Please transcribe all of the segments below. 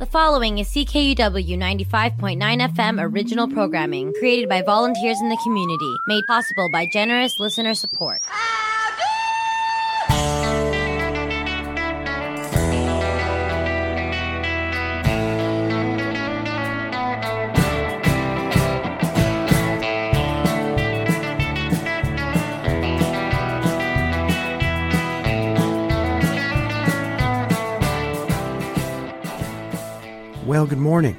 The following is CKUW 95.9 FM original programming created by volunteers in the community, made possible by generous listener support. Well, good morning,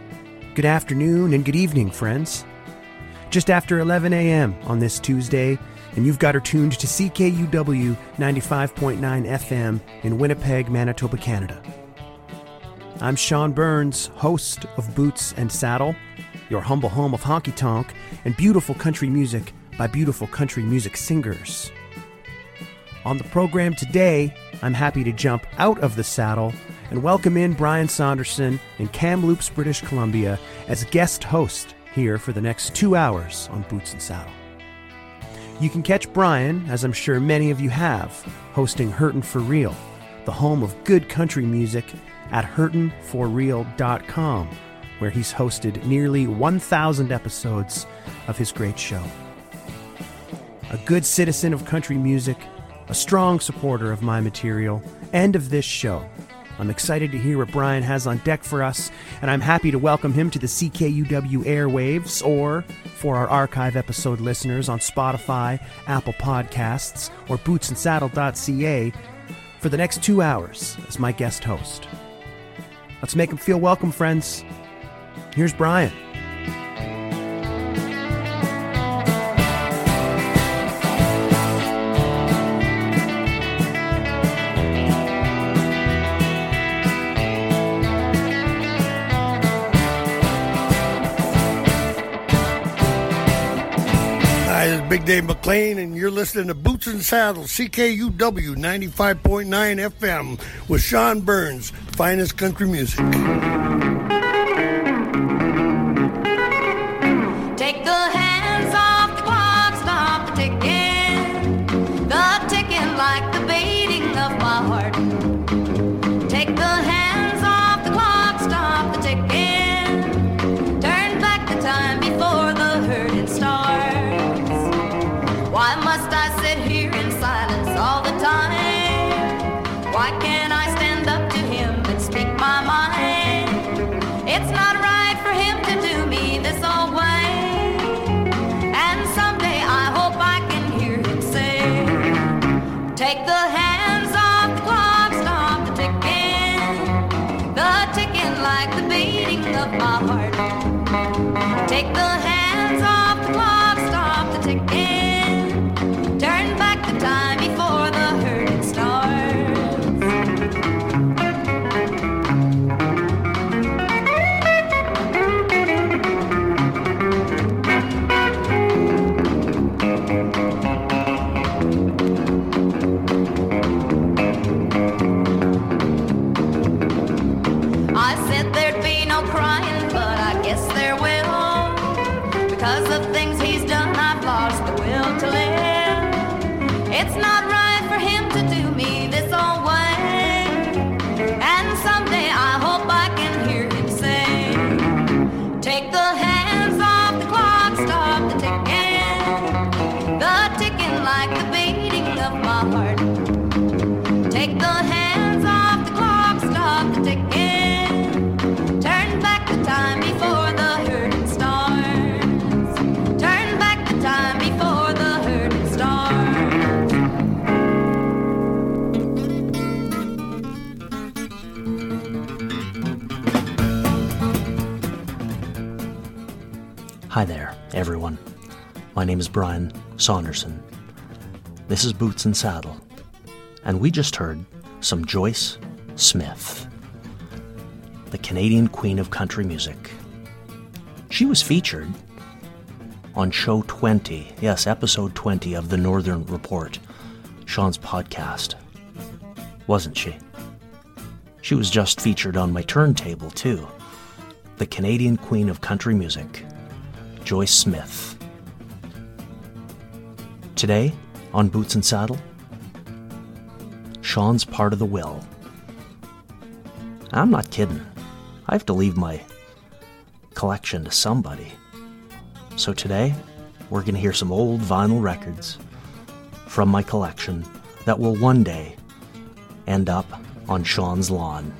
good afternoon, and good evening, friends. Just after 11 a.m. on this Tuesday, and you've got her tuned to CKUW 95.9 FM in Winnipeg, Manitoba, Canada. I'm Sean Burns, host of Boots and Saddle, your humble home of honky tonk and beautiful country music by beautiful country music singers. On the program today, I'm happy to jump out of the saddle and welcome in Brian Saunderson in Kamloops, British Columbia, as guest host here for the next two hours on Boots and Saddle. You can catch Brian, as I'm sure many of you have, hosting Hurtin' for Real, the home of good country music, at hurtinforreal.com, where he's hosted nearly 1,000 episodes of his great show. A good citizen of country music, a strong supporter of my material and of this show. I'm excited to hear what Brian has on deck for us, and I'm happy to welcome him to the CKUW airwaves, or for our archive episode listeners on Spotify, Apple Podcasts, or bootsandsaddle.ca for the next two hours as my guest host. Let's make him feel welcome, friends. Here's Brian. Big Dave McLean, and you're listening to Boots and Saddles, CKUW 95.9 FM, with Sean Burns, finest country music. Of my heart. Take the hands My name is Brian Saunderson. This is Boots and Saddle, and we just heard some Joyce Smith, the Canadian Queen of Country Music. She was featured on show 20, yes, episode 20 of the Northern Report, Sean's podcast, wasn't she? She was just featured on my turntable, too. The Canadian Queen of Country Music, Joyce Smith. Today, on Boots and Saddle, Sean's part of the will. I'm not kidding. I have to leave my collection to somebody. So today, we're going to hear some old vinyl records from my collection that will one day end up on Sean's lawn.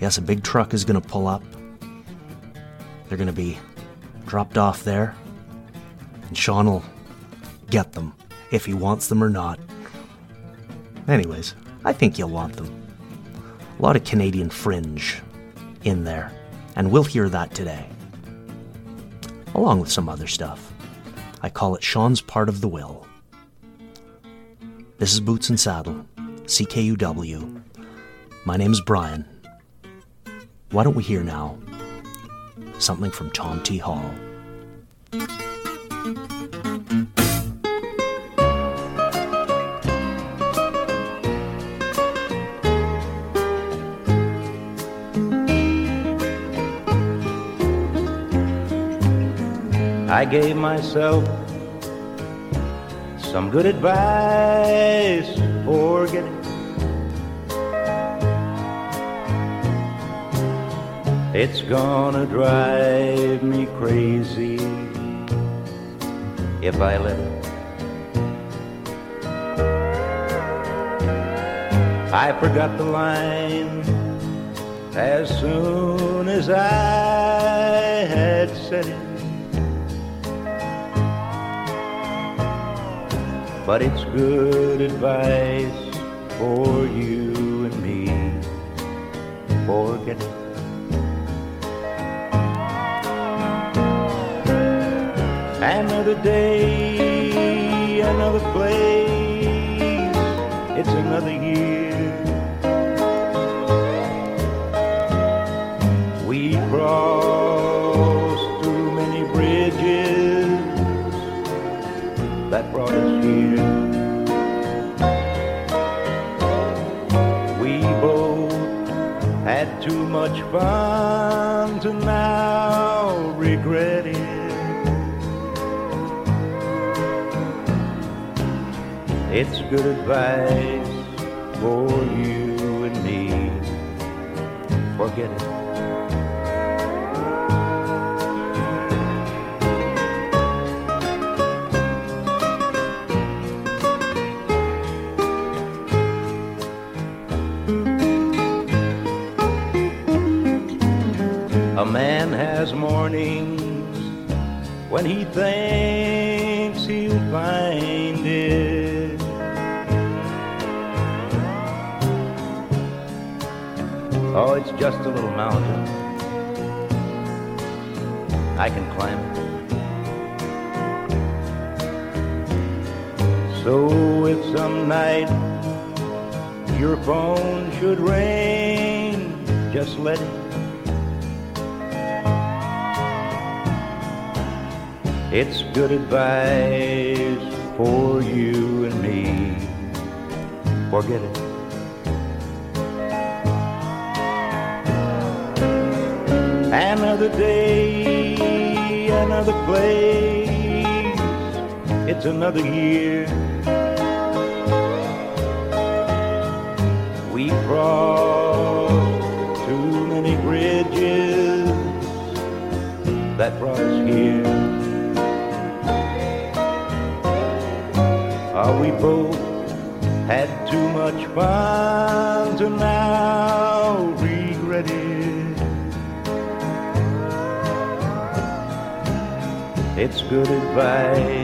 Yes, a big truck is going to pull up. They're going to be dropped off there, and Sean will get them if he wants them or not. Anyways, I think you'll want them. A lot of Canadian fringe in there, and we'll hear that today, along with some other stuff. I call it Sean's Part of the Will. This is Boots and Saddle, CKUW. My name is Brian. Why don't we hear now something from Tom T. Hall? I gave myself some good advice for getting. It's gonna drive me crazy if I let it. I forgot the line as soon as I had said it. But it's good advice for you and me. Forget it. Another day, another place, it's another year. We crossed too many bridges that brought us much fun to now regret it. It's good advice for you and me. Forget it. A man has mornings when he thinks he'll find it. Oh, it's just a little mountain. I can climb it. So if some night your phone should ring, just let it. It's good advice for you and me. Forget it. Another day, another place. It's another year. We crossed too many bridges that brought us here. Both had too much fun to now regret it? It's good advice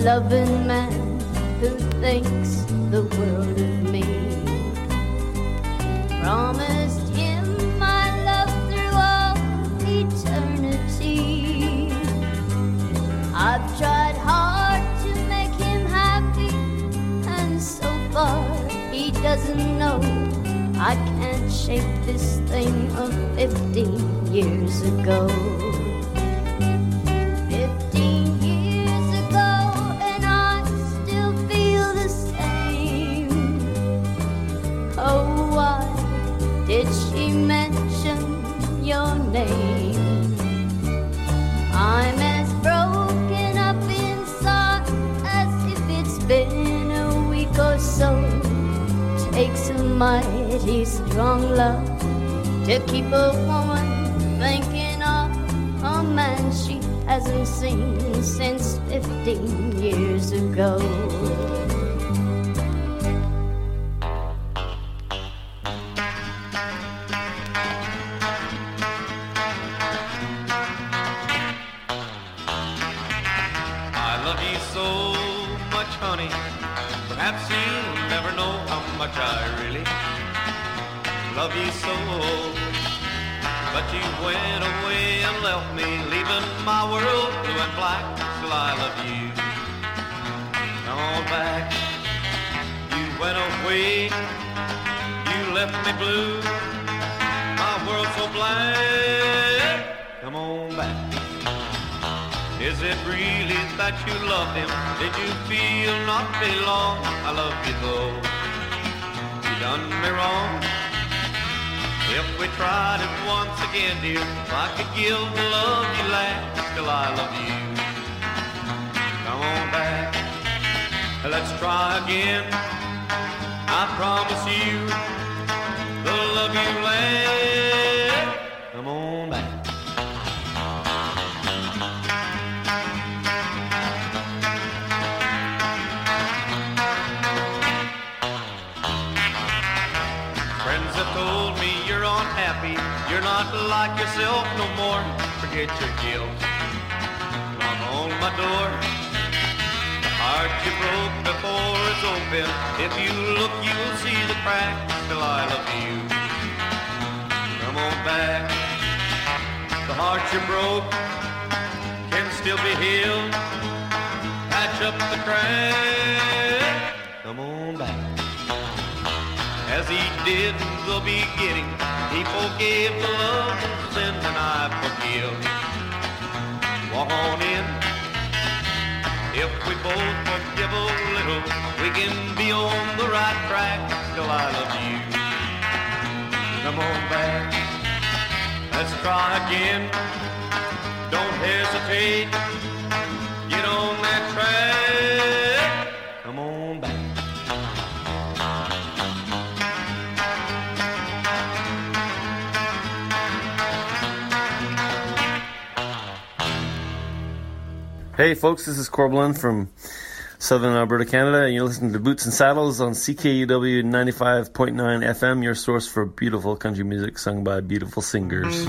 loving man who thinks the world of me. Promised him my love through all eternity. I've tried hard to make him happy, and so far he doesn't know I can't shake this thing of 15 years ago. Mighty strong love to keep a woman thinking of a man she hasn't seen since 15 years ago. Love you. But you went away and left me, leaving my world blue and black. Still, I love you. Come back. You went away, you left me blue. My world so blank. Come on back. Is it really that you love him? Did you feel not belong? I love you though. You done me wrong. If we tried it once again, dear, I could give the love you last. Still I love you. Come on back. Let's try again. I promise you the love you last. Come on back. Not like yourself no more. Forget your guilt. Knock on my door. The heart you broke before it's open. If you look, you'll see the crack. Still, I love you. Come on back. The heart you broke can still be healed. Patch up the crack. Come on back as he did in the beginning. He forgave the love and sin, and I forgive. Walk on in. If we both forgive a little, we can be on the right track. Still, I love you. Come on back. Let's try again. Don't hesitate. Get on that track. Hey, folks, this is Corb Lund from Southern Alberta, Canada, and you're listening to Boots and Saddles on CKUW 95.9 FM, your source for beautiful country music sung by beautiful singers.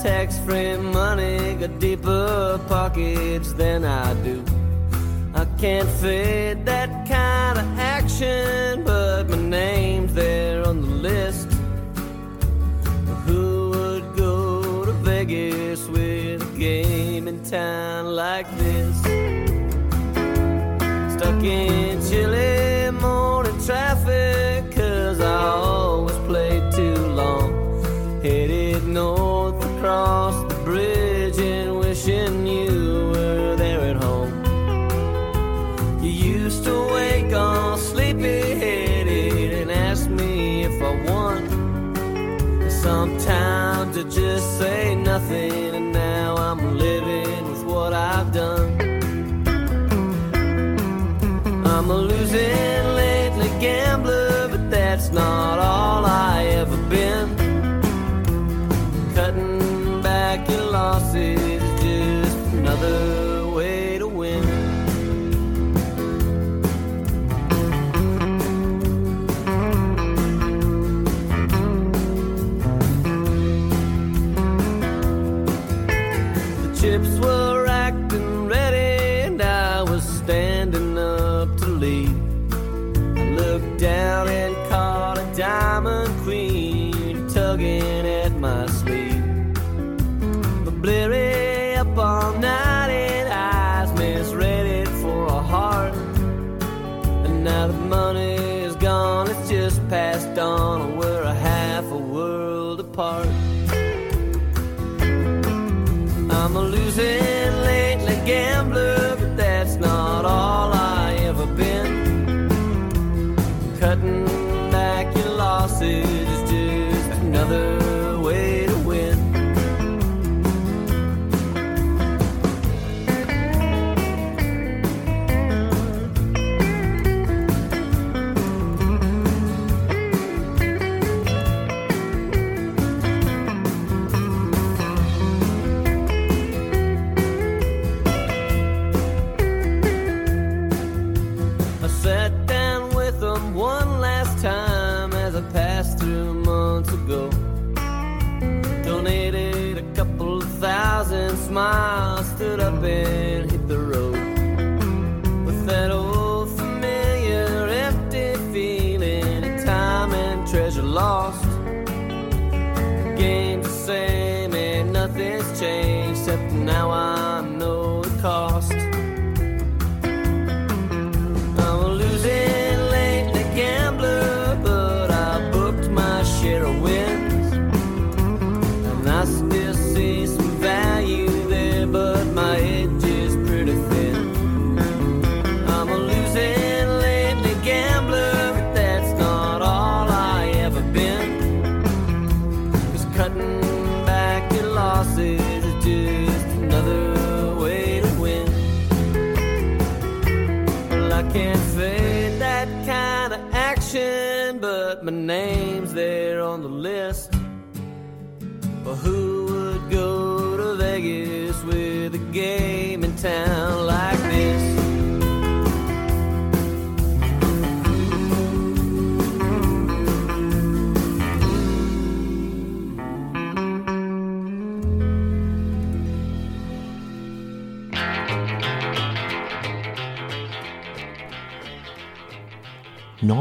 All that tax free money, got deeper pockets than I do. I can't fade that kind of action, but my name's there on the list. Who would go to Vegas with a game in town like this? Stuck in chilly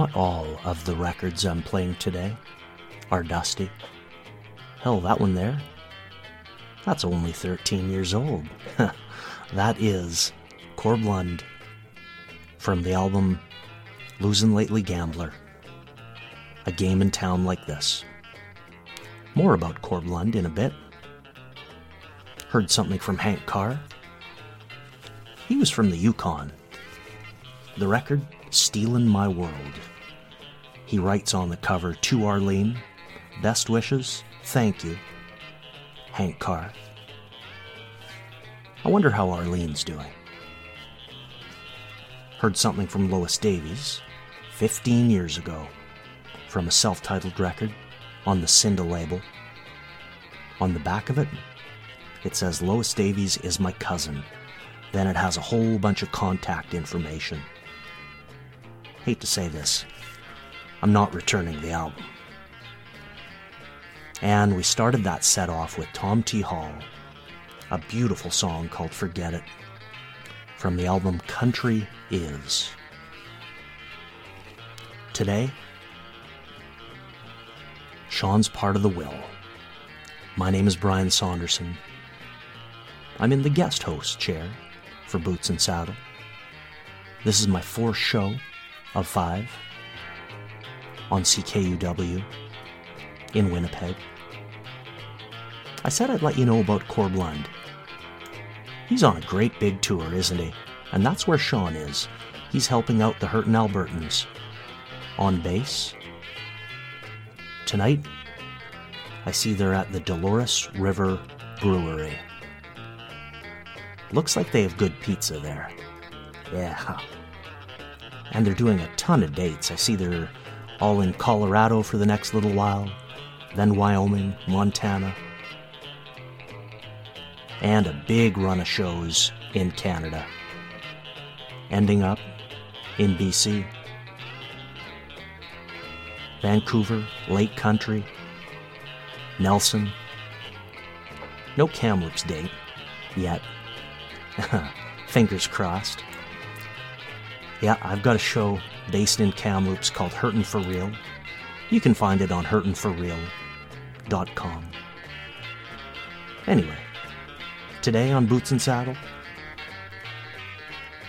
Not all of the records I'm playing today are dusty. Hell, that one there? That's only 13 years old. that is Corb Lund from the album Losing Lately Gambler. A game in town like this. More about Corb Lund in a bit. Heard something from Hank Carr. He was from the Yukon. The record, Stealing My World. He writes on the cover to Arlene, best wishes, thank you, Hank Carr. I wonder how Arlene's doing. Heard something from Lois Davies 15 years ago from a self titled record on the Cinda label. On the back of it, it says Lois Davies is my cousin. Then it has a whole bunch of contact information. Hate to say this, I'm not returning the album. And we started that set off with Tom T. Hall, a beautiful song called Forget It, from the album Country Is. Today, Sean's part of the will. My name is Brian Saunderson. I'm in the guest host chair for Boots and Saddle. This is my fourth show of five on CKUW in Winnipeg. I said I'd let you know about Corb Lund. He's on a great big tour, isn't he? And that's where Sean is. He's helping out the hurtin' Albertans. On bass. Tonight, I see they're at the Dolores River Brewery. Looks like they have good pizza there. Yeah. And they're doing a ton of dates. I see they're all in Colorado for the next little while, then Wyoming, Montana, and a big run of shows in Canada, ending up in BC, Vancouver, Lake Country, Nelson. No Kamloops date yet. Fingers crossed. Yeah, I've got a show based in Kamloops called Hurtin' for Real. You can find it on hurtinforreal.com. Anyway, today on Boots and Saddle,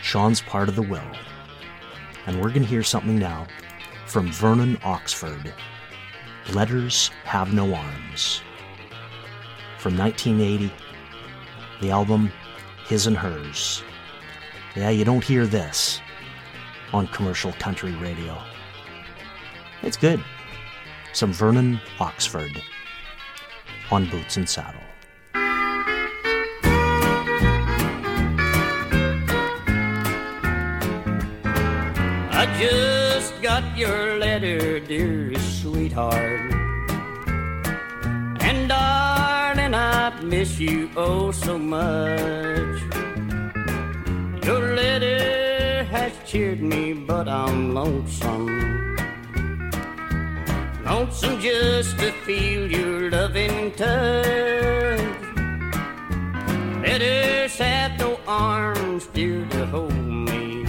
Sean's part of the will. And we're going to hear something now from Vernon Oxford Letters Have No Arms. From 1980, the album His and Hers. Yeah, you don't hear this on commercial country radio. It's good. Some Vernon Oxford on Boots and Saddle. I just got your letter, dearest sweetheart. And darling, I miss you oh so much. Your letter has cheered me, but I'm lonesome. Lonesome just to feel your loving touch. Letters have no arms, dear, to hold me.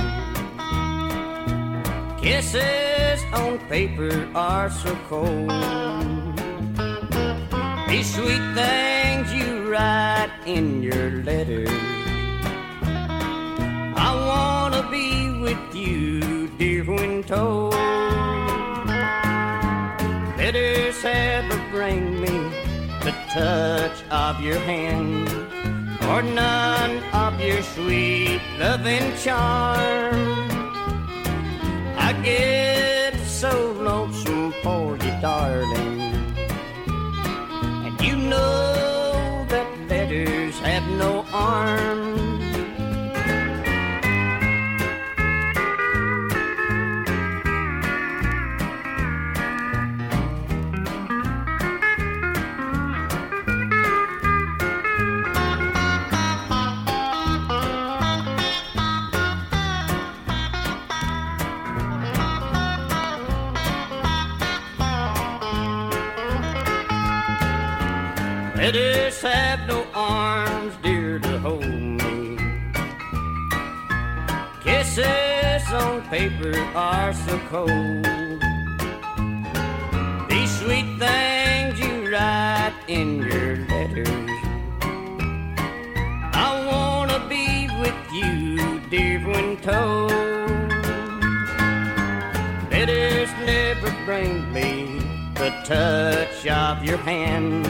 Kisses on paper are so cold. These sweet things you write in your letters. I wanna be with you, dear, when told. Letters ever bring me the touch of your hand, or none of your sweet loving charm. I get so lonesome for you, darling. And you know that letters have no arms. Kisses on paper are so cold. These sweet things you write in your letters. I wanna be with you, dear, when told. Letters never bring me the touch of your hand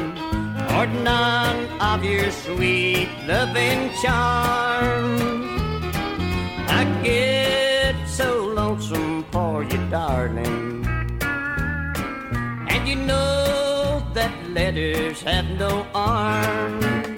or none of your sweet loving charm. I get so lonesome for you, darling. And you know that letters have no arms.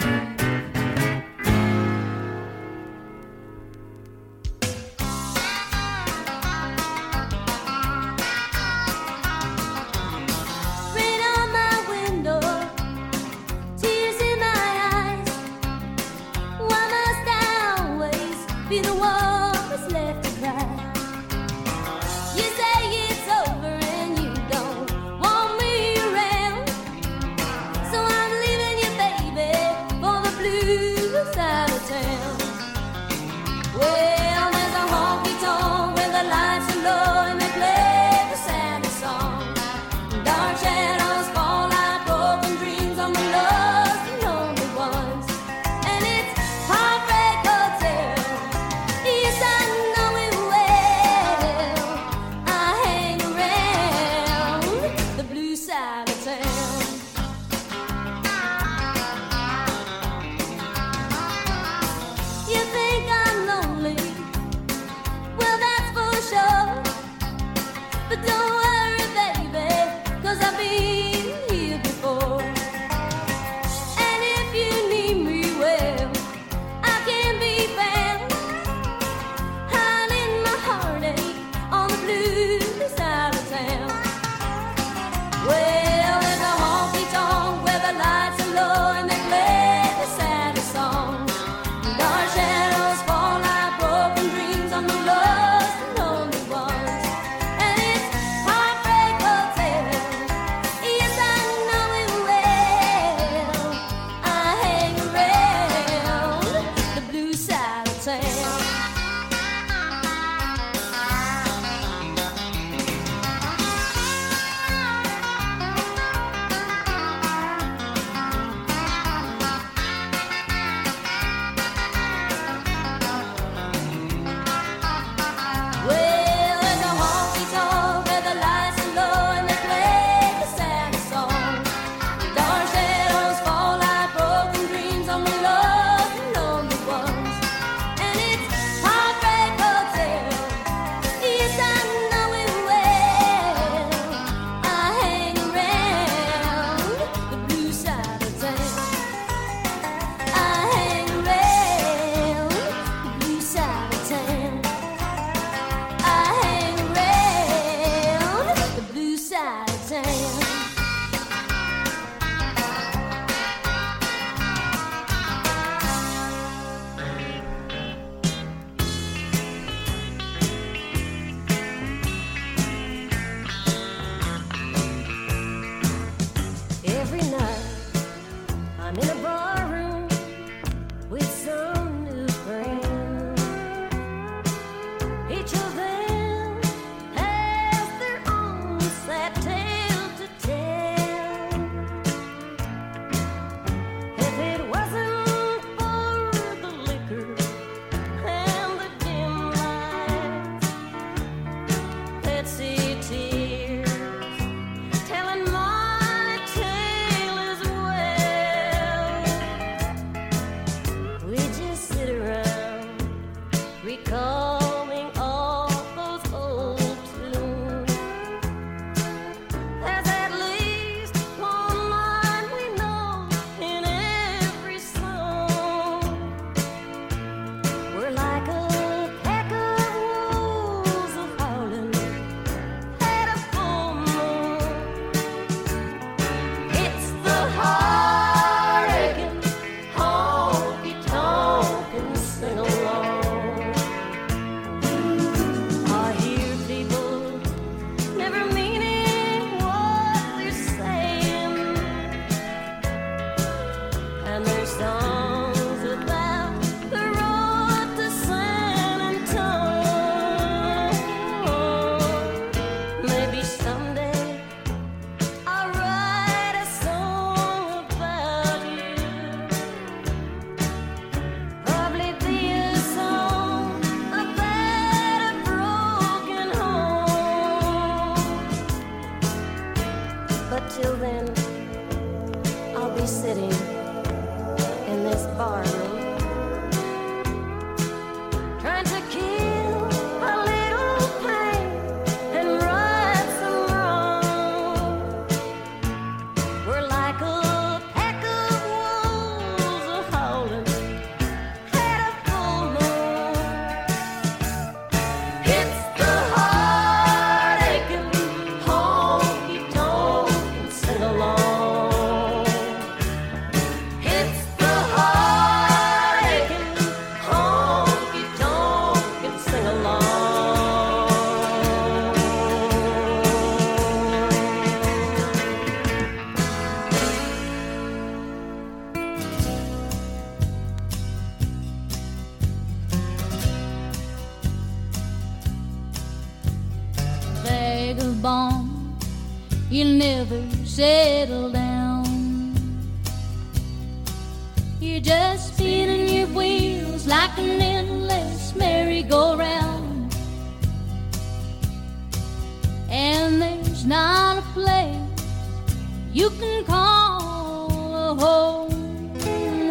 You can call a home.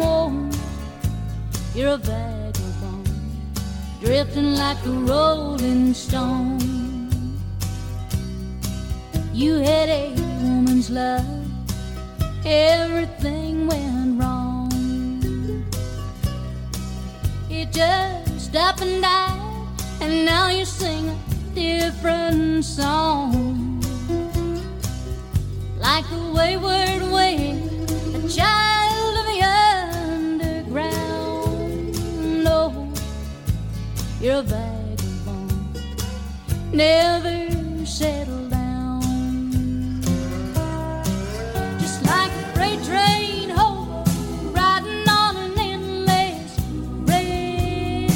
Oh, You're a vagabond, drifting like a rolling stone. You had a woman's love, everything went wrong. It just up and died, and now you sing a different song. Like a wayward wind, a child of the underground. No, you're a vagabond, never settle down. Just like a freight train, ho, riding on an endless rail.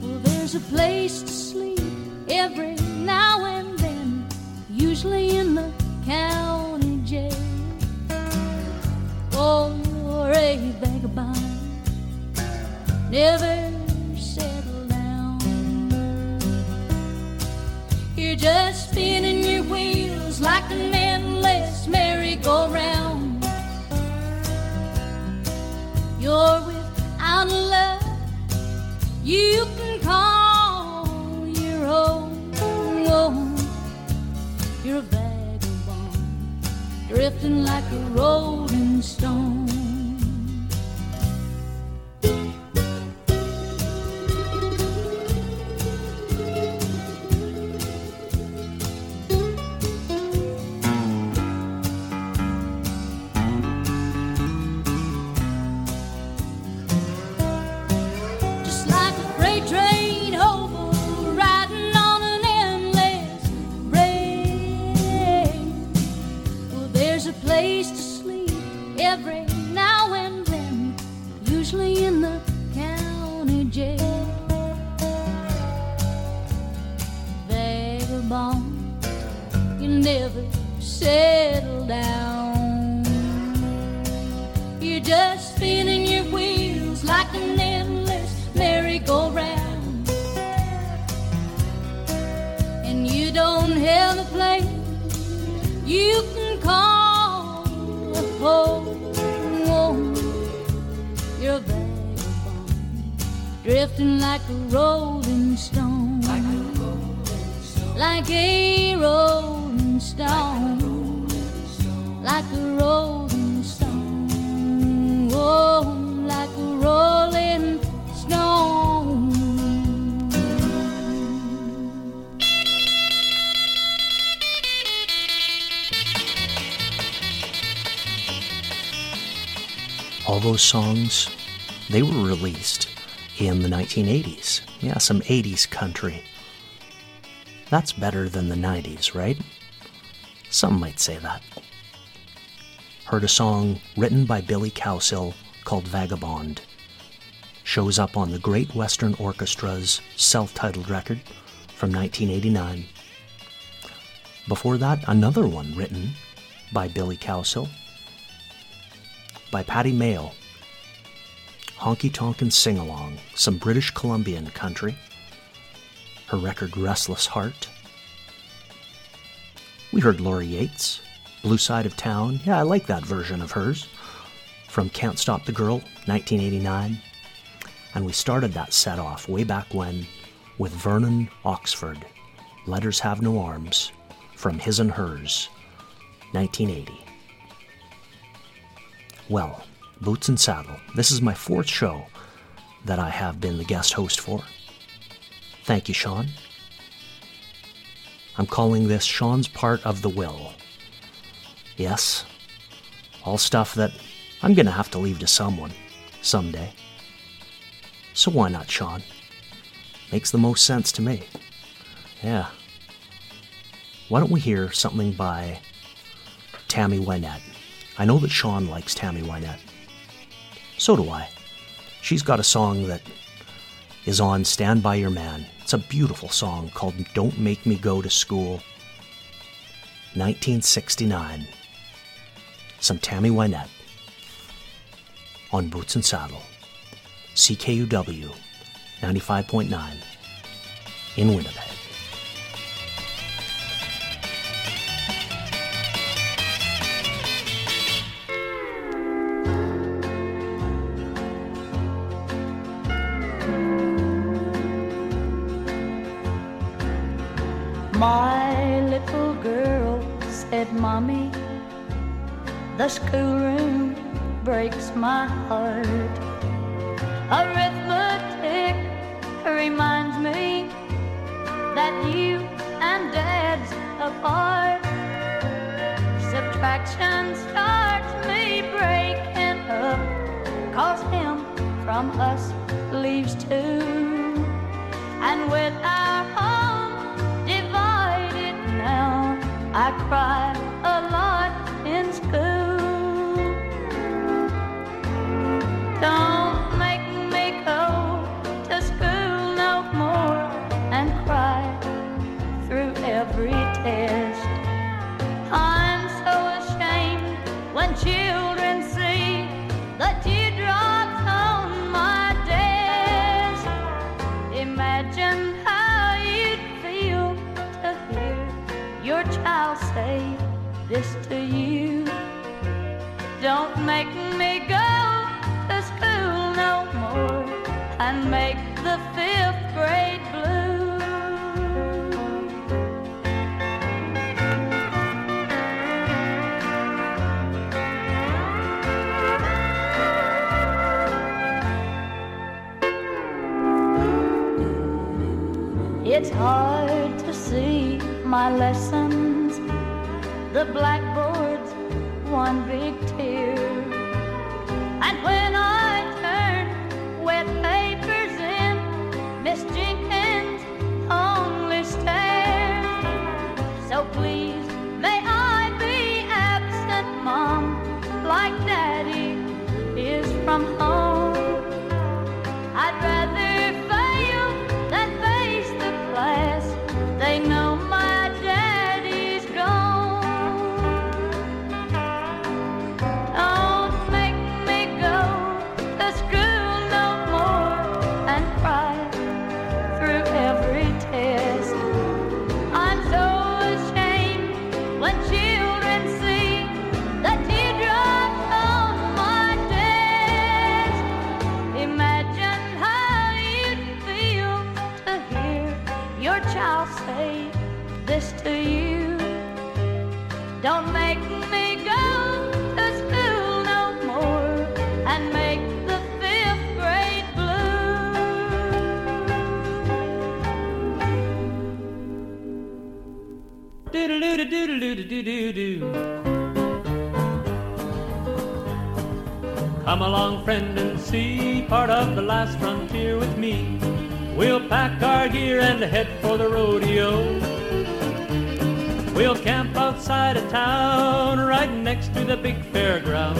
Well, there's a place to sleep every now and then, usually vagabond, never settle down. You're just spinning your wheels like an endless merry-go-round. You're without love you can call your own. You're a vagabond, drifting like a rolling in the 1980s. Yeah, some 80s country. That's better than the 90s, right? Some might say that. Heard a song written by Billy Cowsill called Vagabond. Shows up on the Great Western Orchestra's self titled record from 1989. Before that, another one written by Billy Cowsill by Patty Mayo. Honky Tonk and Sing Along, some British Columbian country. Her record Restless Heart. We heard Lori Yates, Blue Side of Town. Yeah, I like that version of hers. From Can't Stop the Girl, 1989. And we started that set off way back when with Vernon Oxford, Letters Have No Arms, from His and Hers, 1980. Well, Boots and Saddle, this is my fourth show that I have been the guest host for. Thank you, Sean. I'm calling this Sean's Part of the Will. Yes, all stuff that I'm gonna have to leave to someone someday. So why not Sean? Makes the most sense to me. Yeah. Why don't we hear something by Tammy Wynette? I know that Sean likes Tammy Wynette. So do I. She's got a song that is on Stand By Your Man. It's a beautiful song called Don't Make Me Go to School. 1969. Some Tammy Wynette on Boots and Saddle. CKUW 95.9 in Winnipeg. do do do do do. Come along, friend, and see part of the last frontier with me. We'll pack our gear and head for the rodeo. We'll camp outside of town, right next to the big fairground.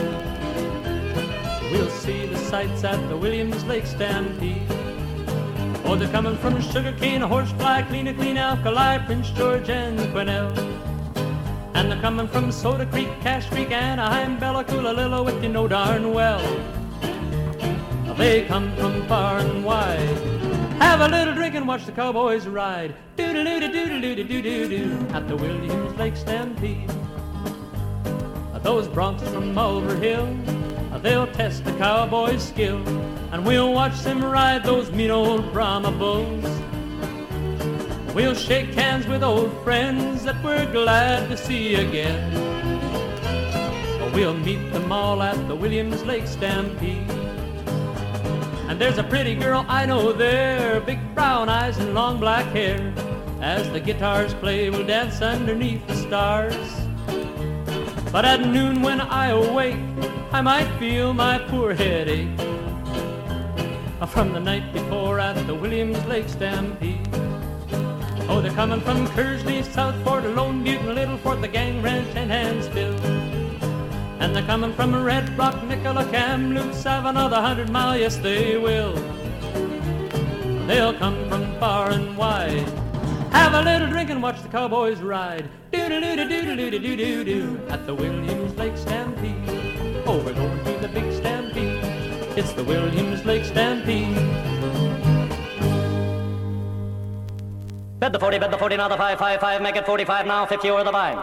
We'll see the sights at the Williams Lake Stampede. Or oh, they're coming from sugarcane, horsefly, clean to clean alkali, Prince George and Quesnel. And they're coming from Soda Creek, Cache Creek, Anahim, Bella Coola, Lillooet, you know darn well. They come from far and wide. Have a little drink and watch the cowboys ride. Doodle doo doo doo doo doo doo doo at the Williams Lake Stampede. Those broncs from Mulver Hill, they'll test the cowboy's skill, and we'll watch them ride those mean old Brahma bulls. We'll shake hands with old friends that we're glad to see again. We'll meet them all at the Williams Lake Stampede. And there's a pretty girl I know there, big brown eyes and long black hair. As the guitars play, we'll dance underneath the stars. But at noon when I awake, I might feel my poor head ache from the night before at the Williams Lake Stampede. Oh, they're coming from Kersley, Southport, Lone Butte, and Little Fort, the Gang Ranch, and Hanceville. And they're coming from Red Rock, Nicola, Kamloops, Savona, the Hundred Mile, yes they will. They'll come from far and wide. Have a little drink and watch the cowboys ride. Doo doo doo doo doo doo doo doo at the Williams Lake Stampede. Oh, we're going to the big stampede. It's the Williams Lake Stampede. Bed the 40, bed the 40, now the 5, 5, 5, make it 45 now, 50 over the vine.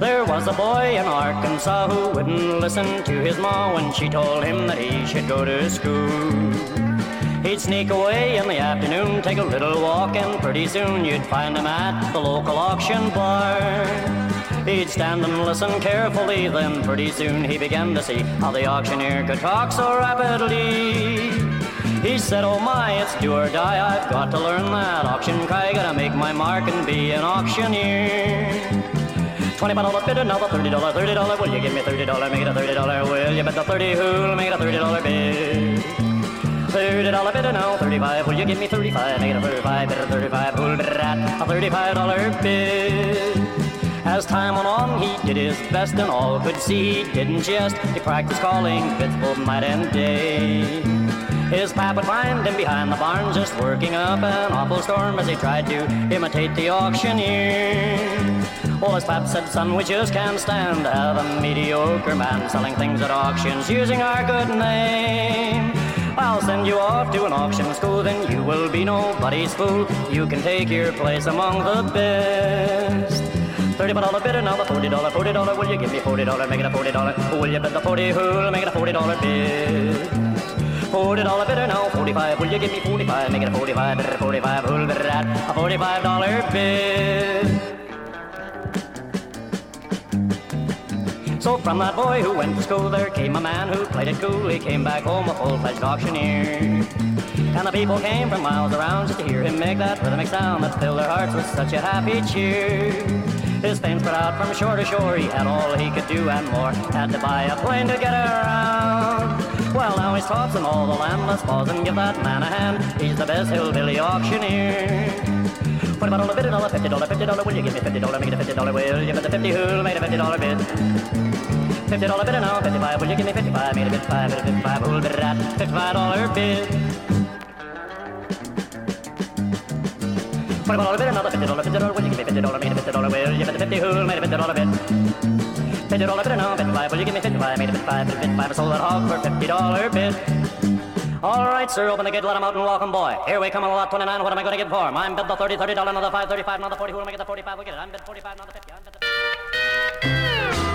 There was a boy in Arkansas who wouldn't listen to his ma when she told him that he should go to school. He'd sneak away in the afternoon, take a little walk, and pretty soon you'd find him at the local auction bar. He'd stand and listen carefully, then pretty soon he began to see how the auctioneer could talk so rapidly. He said, Oh my, it's do or die, I've got to learn that auction cry, gotta make my mark and be an auctioneer. Twenty-five dollar bid, another thirty dollar, thirty dollar. Will you give me thirty dollar? Make it a thirty dollar. Will you bet the thirty who'll make it a thirty dollar bid? Thirty dollar bid, now thirty-five. Will you give me thirty-five? Make it a thirty-five, bid a thirty-five. Who'll bid at a thirty-five dollar bid? As time went on, he did his best, and all could see he didn't jest. He practiced calling bits both night and day. His pap would find him behind the barn, just working up an awful storm as he tried to imitate the auctioneer. Well, his pap said, son, we just can't stand to have a mediocre man selling things at auctions using our good name. I'll send you off to an auction school, then you will be nobody's fool. You can take your place among the best. Thirty-five dollar bid, another forty dollar, forty dollar. Will you give me forty dollar? Make it a forty dollar. Will you bid the forty? Who'll make it a forty dollar bid? Forty dollar bidder now, forty-five. Will you give me forty-five? Make it a forty-five, bidder, forty-five. Who'll it at a forty-five dollar bid? So from that boy who went to school, there came a man who played it cool. He came back home a full-fledged auctioneer. And the people came from miles around just to hear him make that rhythmic sound that filled their hearts with such a happy cheer. His fame spread out from shore to shore. He had all he could do and more. Had to buy a plane to get around. Well, now he's tops in all the land. Let's pause and give that man a hand. He's the best hillbilly auctioneer. Forty dollar, fifty dollar, fifty dollar, fifty dollar. Will you give me fifty dollar? Make it a fifty dollar. Will you bet the fifty who'll make a fifty dollar bid? Fifty dollar bid now, fifty-five. Will you give me fifty-five? Made a fifty-five, bid a fifty-five. Who'll bid it at? Fifty-five dollar bid. Forty dollar bid, another fifty dollar, fifty dollar. Will you give me fifty dollar? Made a fifty dollar. Will you bet the fifty who'll make a fifty dollar bid? Fifty dollar bid now, fifty-five. Will you give me fifty-five? Made a bid a fifty-five. I sold that hog for fifty dollar bid. All right, sir, open the gate, let him out and welcome, boy. Here we come on lot 29. What am I going to give for him? I'm bid the 30, 30 dollar, another 5, 35, another 40. Who will make it the 45? We'll get it. I'm bid 45, another 50. I'm bid the...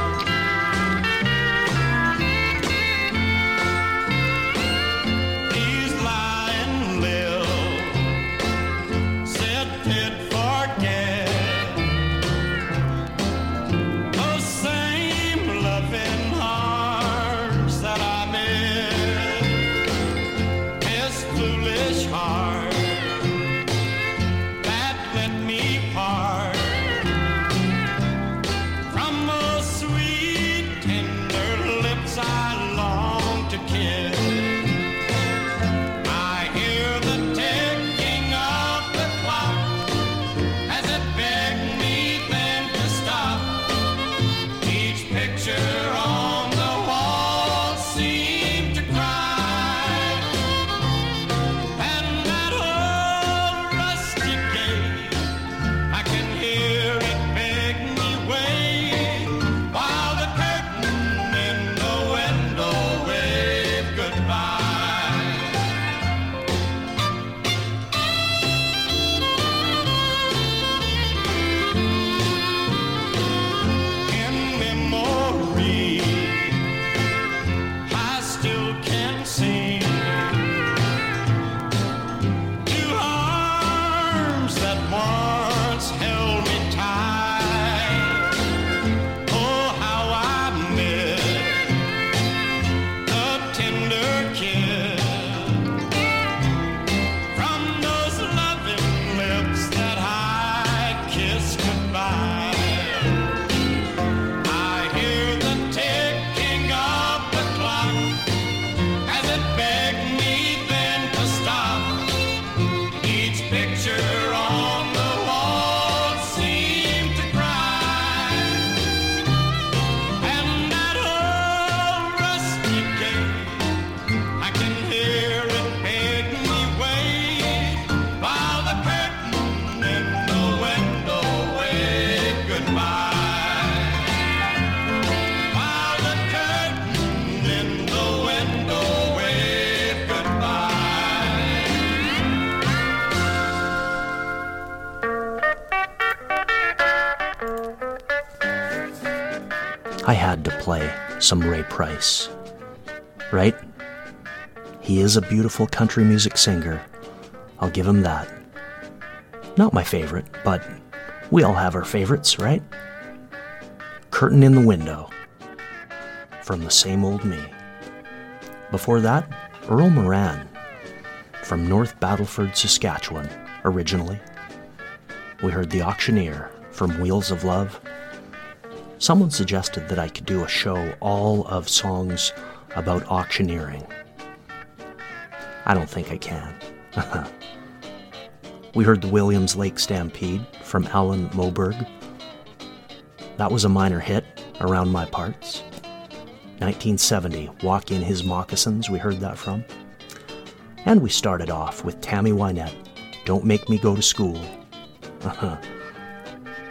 I had to play some Ray Price. Right? He is a beautiful country music singer. I'll give him that. Not my favorite, but we all have our favorites, right? Curtain in the Window from the same old me. Before that, Earl Moran from North Battleford, Saskatchewan, originally. We heard The Auctioneer from Wheels of Love. Someone suggested that I could do a show all of songs about auctioneering. I don't think I can. we heard the Williams Lake Stampede from Alan Moberg. That was a minor hit around my parts. 1970, Walk in His Moccasins, we heard that from. And we started off with Tammy Wynette, Don't Make Me Go to School.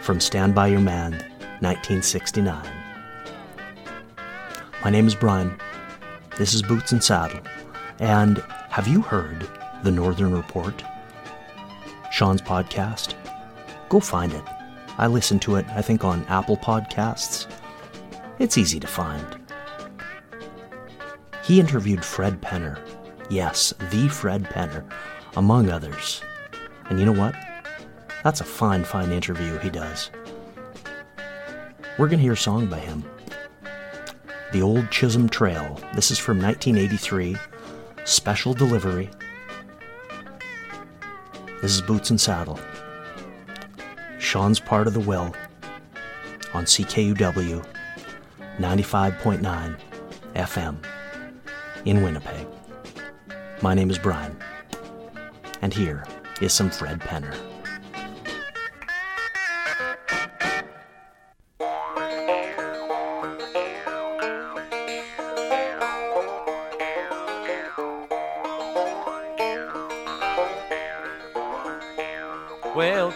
from Stand By Your Man, 1969. My name is Brian. This is Boots and Saddle. And have you heard the Northern Report? Sean's podcast? Go find it. I listen to it, I think, on Apple Podcasts. It's easy to find. He interviewed Fred Penner. Yes, the Fred Penner, among others. And you know what? That's a fine, fine interview he does. We're going to hear a song by him. The Old Chisholm Trail. This is from 1983. Special delivery. This is Boots and Saddle. Sean's part of the will on CKUW 95.9 FM in Winnipeg. My name is Brian, and here is some Fred Penner.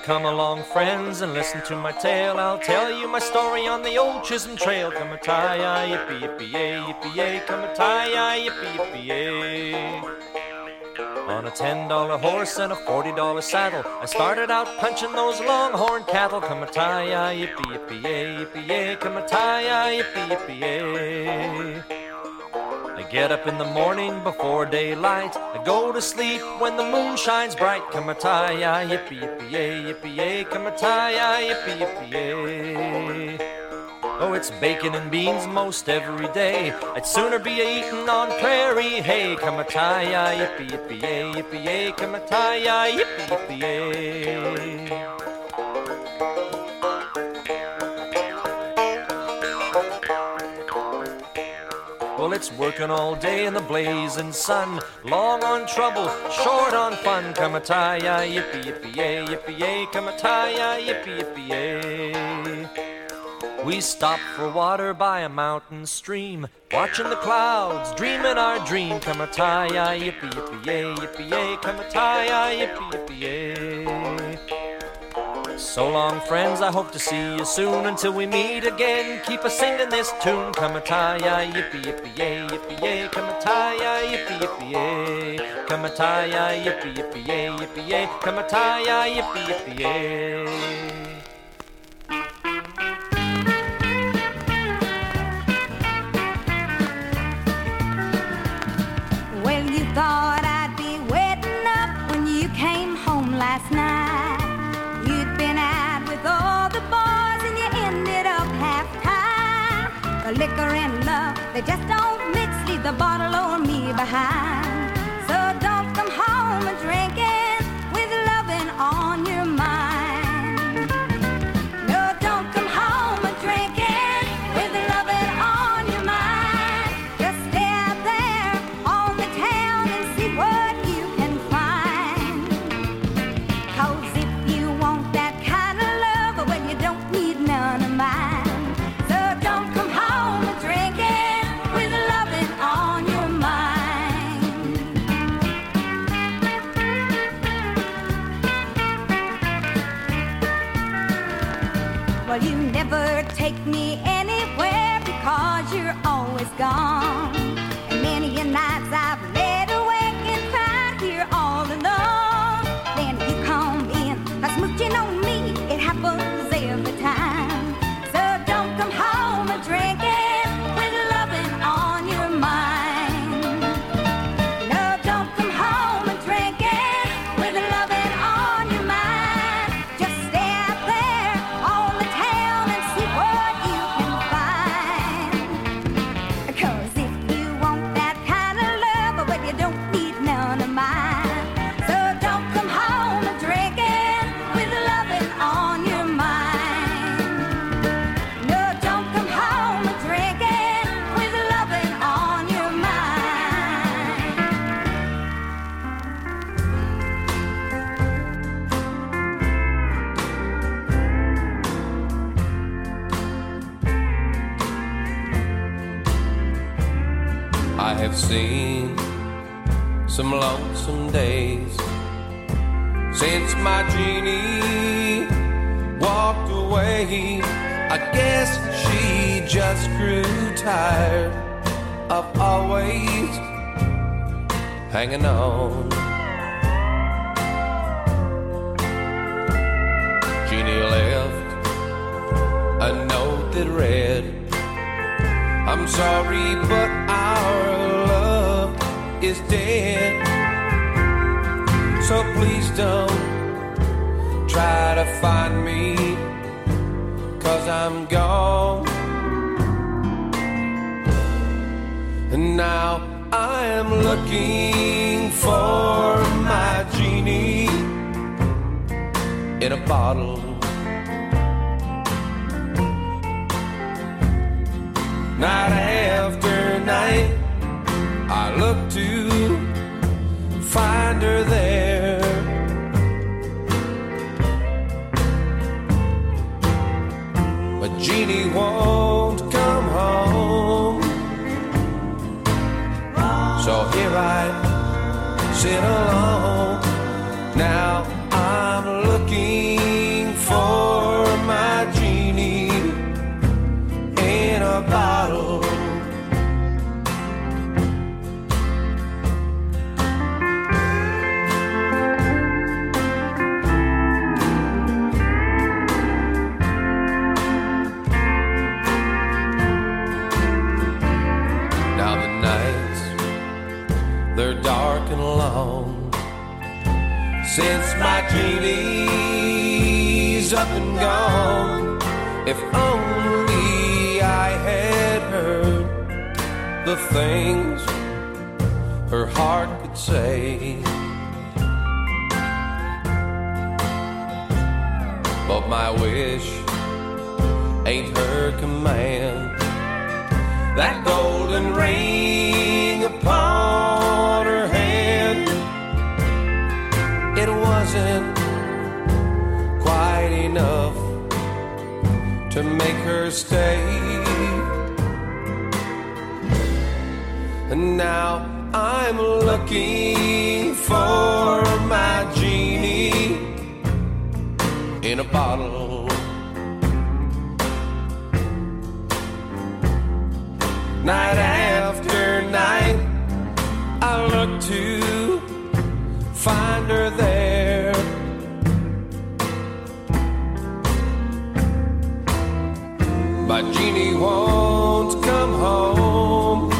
Come along, friends, and listen to my tale. I'll tell you my story on the old Chisholm Trail. Come a tie, ah, yippee, yippee, yay, yippee, yay. Come a tie, ah, yippee, yippee, yay. On a ten dollar horse and a forty dollar saddle, I started out punching those longhorn cattle. Come a tie, ah, yippee, yippee, yay, yippee, yay. Come a tie, yippee, yippee, yay. Get up in the morning before daylight. I go to sleep when the moon shines bright. Come a tie, ah, yippee, yippee, yay, yippee, yay. Come a tie, ah, yippee, yippee. Oh, it's bacon and beans most every day. I'd sooner be eating on prairie hay. Come a tie, ah, yippee, yippee, yay, yippee, yay. Come a tie, yippee, yippee. It's working all day in the blazing sun. Long on trouble, short on fun. Come a tie, yippee, yippee, yay, yippee, yay. Come a tie, yippee, yippee, yay. We stopped for water by a mountain stream, watching the clouds, dreaming our dream. Come a tie, yippee, yippee, yay, yippee, yay. Come a tie, yippee, yippee, yay. So long, friends, I hope to see you soon. Until we meet again, keep a singing this tune. Come a tie, yippee, yippee, yay, yippee, yay. Come a tie, yippee, yippee, yay. Come a tie, yippee, yippee, yay, yippee, yay. Come a tie, yippee, yippee, yay. the bottle Since my Katie's up and gone, if only I had heard the things her heart could say. But my wish ain't her command. That golden ring wasn't quite enough to make her stay. And now I'm looking for my genie in a bottle. Night after night, I look to find her there. My genie won't come home.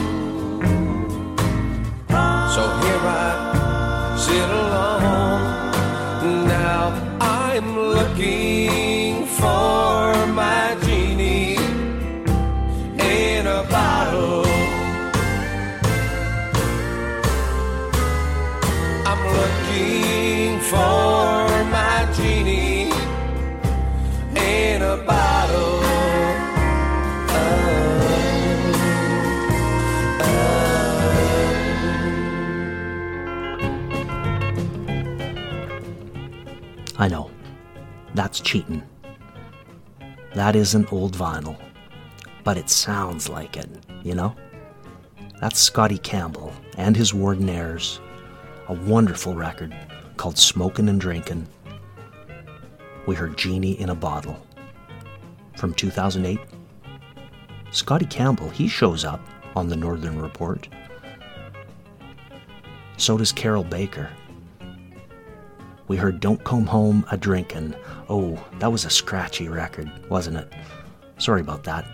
So here I sit alone. Now I'm looking for. That's cheating. That isn't old vinyl, but it sounds like it, you know? That's Scotty Campbell and his Wardenaires, a wonderful record called Smokin' and Drinkin'. We heard Genie in a Bottle from 2008. Scotty Campbell, he shows up on the Northern Report. So does Carroll Baker. We heard Don't Come Home a Drinkin'. Oh, that was a scratchy record, wasn't it? Sorry about that.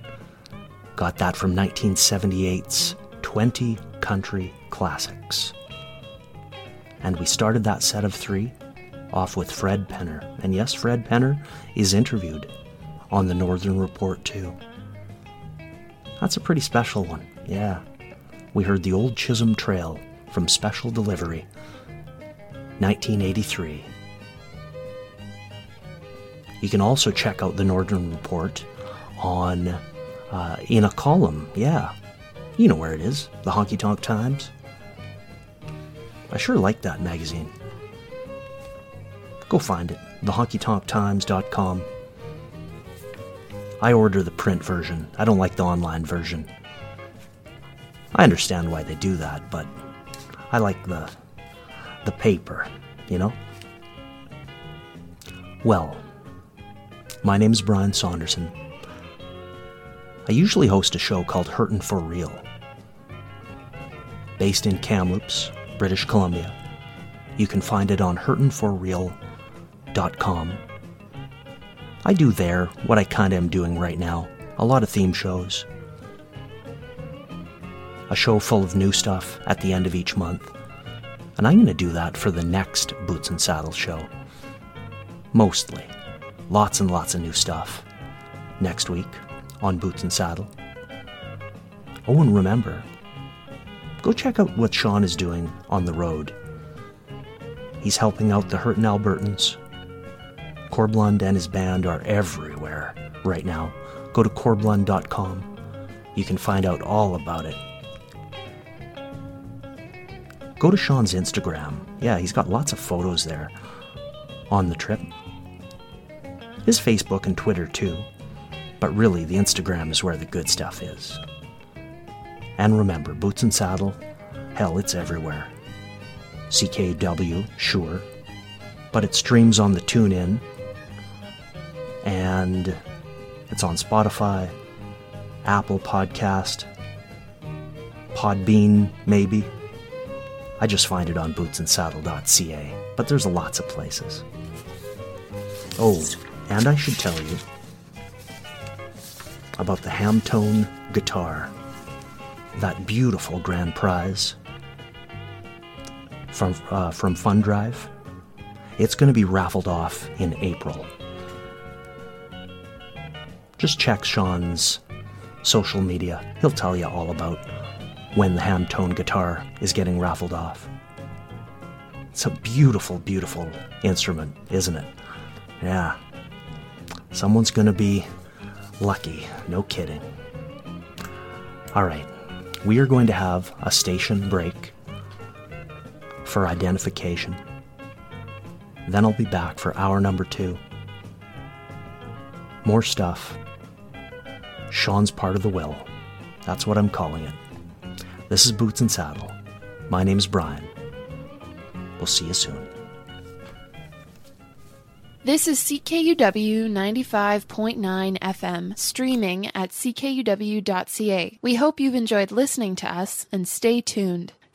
Got that from 1978's 20 Country Classics. And we started that set of three off with Fred Penner. And yes, Fred Penner is interviewed on the Northern Report too. That's a pretty special one, yeah. We heard the old Chisholm Trail from Special Delivery, 1983. You can also check out the Northern Report on uh, in a column, yeah. You know where it is, the Honky Tonk Times. I sure like that magazine. Go find it, thehonkytonktimes.com. I order the print version. I don't like the online version. I understand why they do that, but I like the the paper, you know? Well, my name's Brian Saunderson. I usually host a show called Hurtin' for Real. Based in Kamloops, British Columbia. You can find it on hurtinforreal.com. I do there what I kind of am doing right now a lot of theme shows. A show full of new stuff at the end of each month. And I'm going to do that for the next Boots and Saddle show. Mostly. Lots and lots of new stuff. Next week on Boots and Saddle. Oh, and remember, go check out what Sean is doing on the road. He's helping out the Hurtin' Albertans. Corb Lund and his band are everywhere right now. Go to corblund.com. You can find out all about it. Go to Sean's Instagram. Yeah, he's got lots of photos there on the trip. His Facebook and Twitter too. But really, the Instagram is where the good stuff is. And remember, Boots and Saddle, hell, it's everywhere. CKW, sure. But it streams on the TuneIn, and it's on Spotify, Apple Podcast, Podbean, maybe. I just find it on bootsandsaddle.ca, but there's lots of places. Oh, and I should tell you about the Hamtone guitar, that beautiful grand prize from uh, from Fun Drive. It's going to be raffled off in April. Just check Sean's social media. He'll tell you all about when the Hamtone guitar is getting raffled off. It's a beautiful, beautiful instrument, isn't it? Yeah. Someone's going to be lucky, no kidding. All right, we are going to have a station break for identification. Then I'll be back for hour number two. More stuff. Sean's part of the will. That's what I'm calling it. This is Boots and Saddle. My name is Brian. We'll see you soon. This is CKUW 95.9 FM, streaming at ckuw.ca. We hope you've enjoyed listening to us and stay tuned.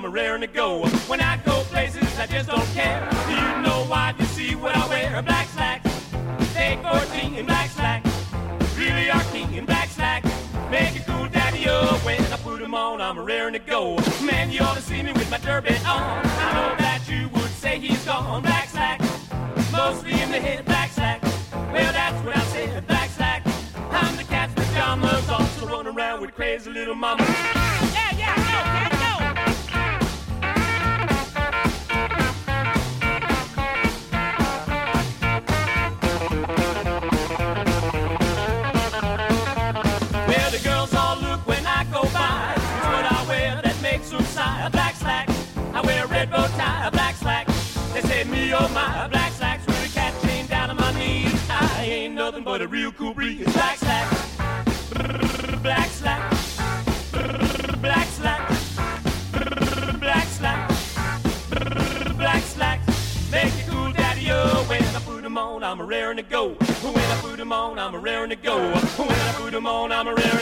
I'm a raring to go. When I go places, I just don't care. Do You know why? You see what I wear? Black slack. Take 14 in black slack. Really are king in black slack. Make a cool daddy up when I put 'em on. I'm a raring to go. Man, you ought to see me with my derby on. I know that you would say he's gone. Black slack. Mostly in the head, black slack. Well, that's what I said, black slack. I'm the cat's pajamas, also run around with crazy little mama. Oh my, black slack's with a cat chain down on my knees. I ain't nothing but a real cool breeze. Black slack. Black slack. Black slack. Black slack. Make it cool daddy oh when I put on, I'm a raring to go. When I put 'em on, I'm a raring to go. When I put 'em on, I'm a raring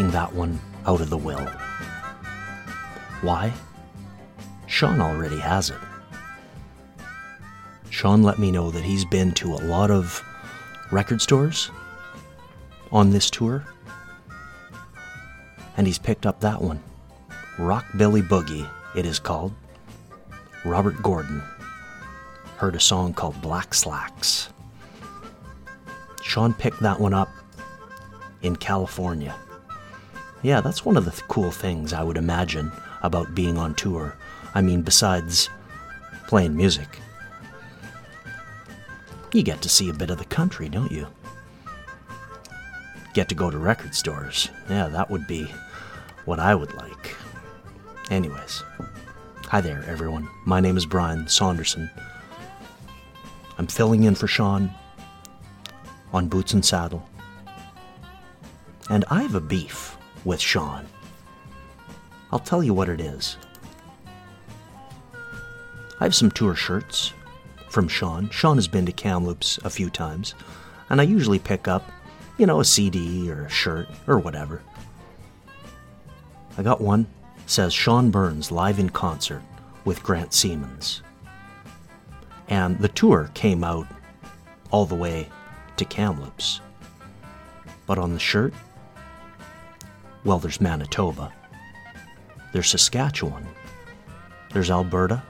taking that one out of the will. Why? Sean already has it. Sean let me know that he's been to a lot of record stores on this tour, and he's picked up that one. Rock Billy Boogie, it is called. Robert Gordon heard a song called Black Slacks. Sean picked that one up in California. Yeah, that's one of the th- cool things I would imagine about being on tour. I mean, besides playing music, you get to see a bit of the country, don't you? Get to go to record stores. Yeah, that would be what I would like. Anyways, hi there, everyone. My name is Brian Saunderson. I'm filling in for Sean on Boots and Saddle. And I have a beef with Sean. I'll tell you what it is. I have some tour shirts from Sean. Sean has been to Kamloops a few times, and I usually pick up, you know, a CD or a shirt or whatever. I got one says Sean Burns live in concert with Grant Siemens. And the tour came out all the way to Kamloops. But on the shirt, well, there's Manitoba, there's Saskatchewan, there's Alberta,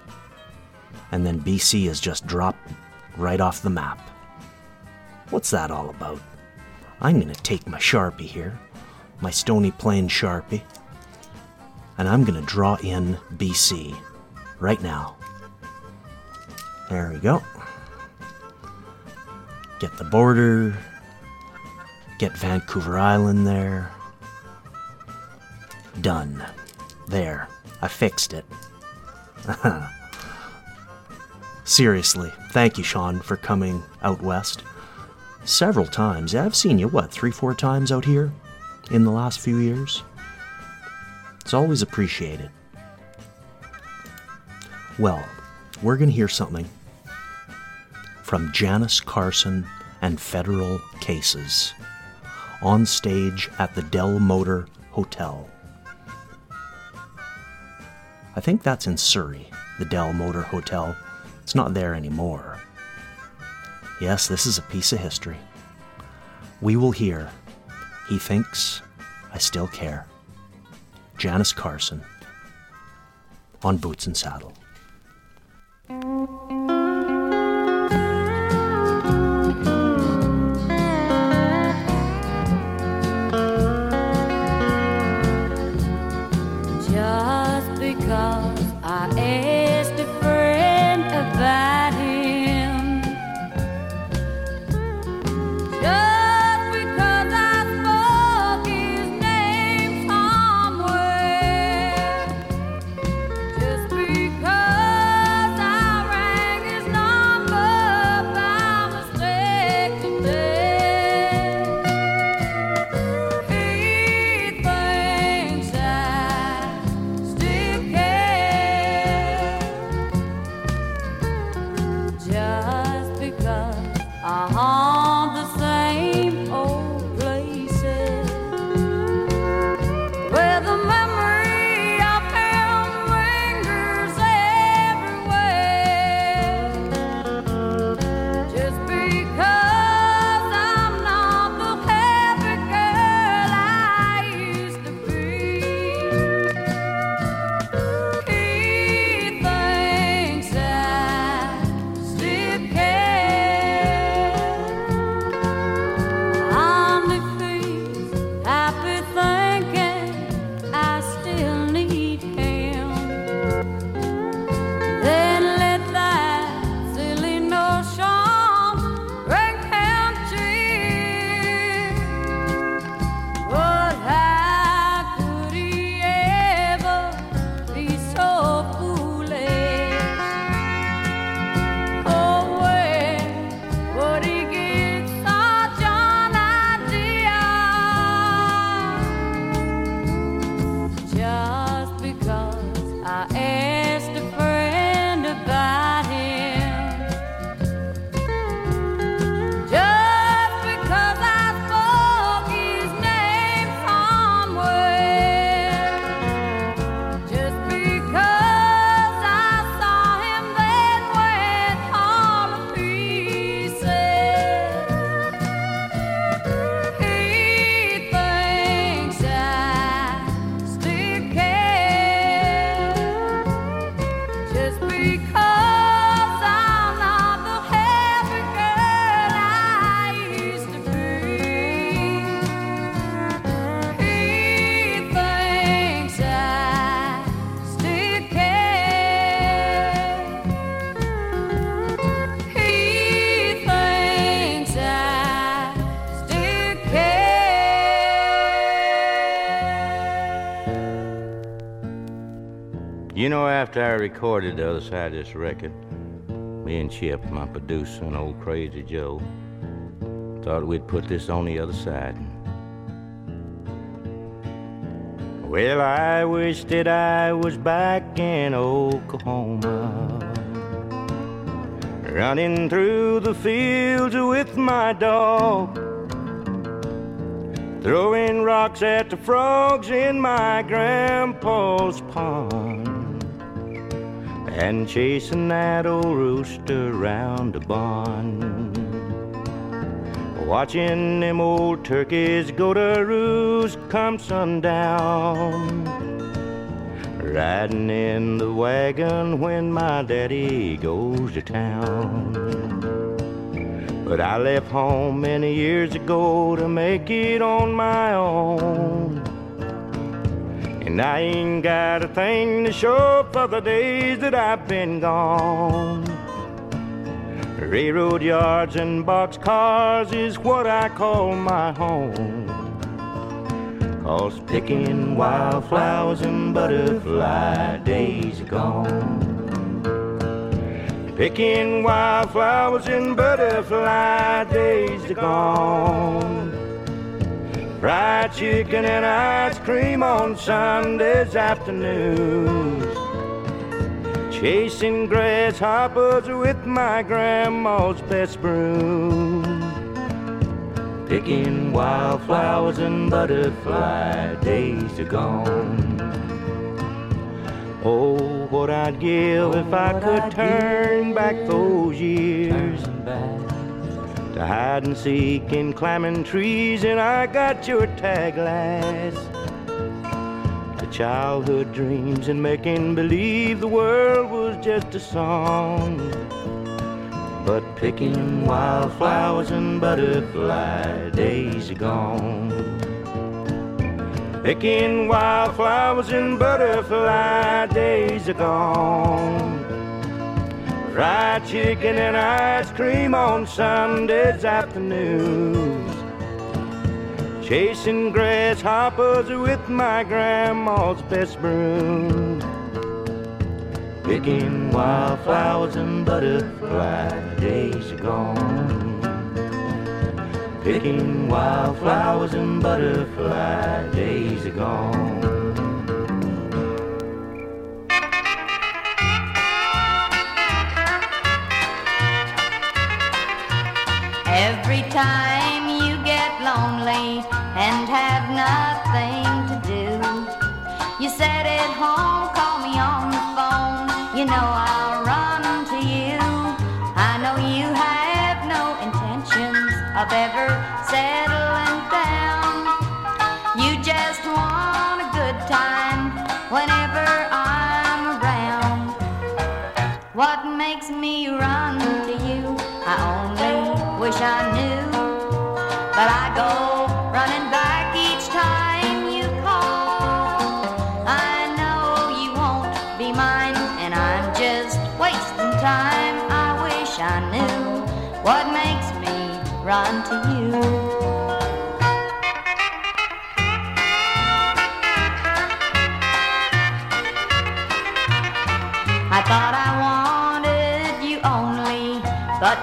and then BC is just dropped right off the map. What's that all about? I'm gonna take my Sharpie here, my Stony Plain Sharpie, and I'm gonna draw in BC right now. There we go. Get the border, get Vancouver Island there. Done. There. I fixed it. Seriously, thank you, Sean, for coming out west. Several times. I've seen you, what, three, four times out here in the last few years? It's always appreciated. Well, we're going to hear something from Janice Carson and Federal Cases on stage at the Dell Motor Hotel. I think that's in Surrey, the Dell Motor Hotel. It's not there anymore. Yes, this is a piece of history. We will hear He Thinks I Still Care. Janice Carson on Boots and Saddle. You know, after I recorded the other side of this record, me and Chip, my producer, and old Crazy Joe, thought we'd put this on the other side. Well, I wish that I was back in Oklahoma, running through the fields with my dog, throwing rocks at the frogs in my grandpa's pond and chasing that old rooster round the barn. Watching them old turkeys go to roost come sundown. Riding in the wagon when my daddy goes to town. But I left home many years ago to make it on my own. And I ain't got a thing to show for the days that I've been gone. Railroad yards and boxcars is what I call my home. Cause picking wildflowers and butterfly days are gone. Picking wildflowers and butterfly days are gone. Fried chicken and ice cream on Sundays afternoons. Chasing grasshoppers with my grandma's best broom. Picking wildflowers and butterfly days are gone. Oh, what I'd give if I could turn back those years to hide and seek in climbing trees, and I got your tag lass. The childhood dreams and making believe the world was just a song. But picking wildflowers and butterfly days are gone. Picking wildflowers and butterfly days are gone. Fried chicken and ice cream on Sundays afternoons. Chasing grasshoppers with my grandma's best broom. Picking wildflowers and butterfly days are gone. Picking wildflowers and butterfly days are gone. Time you get lonely and have nothing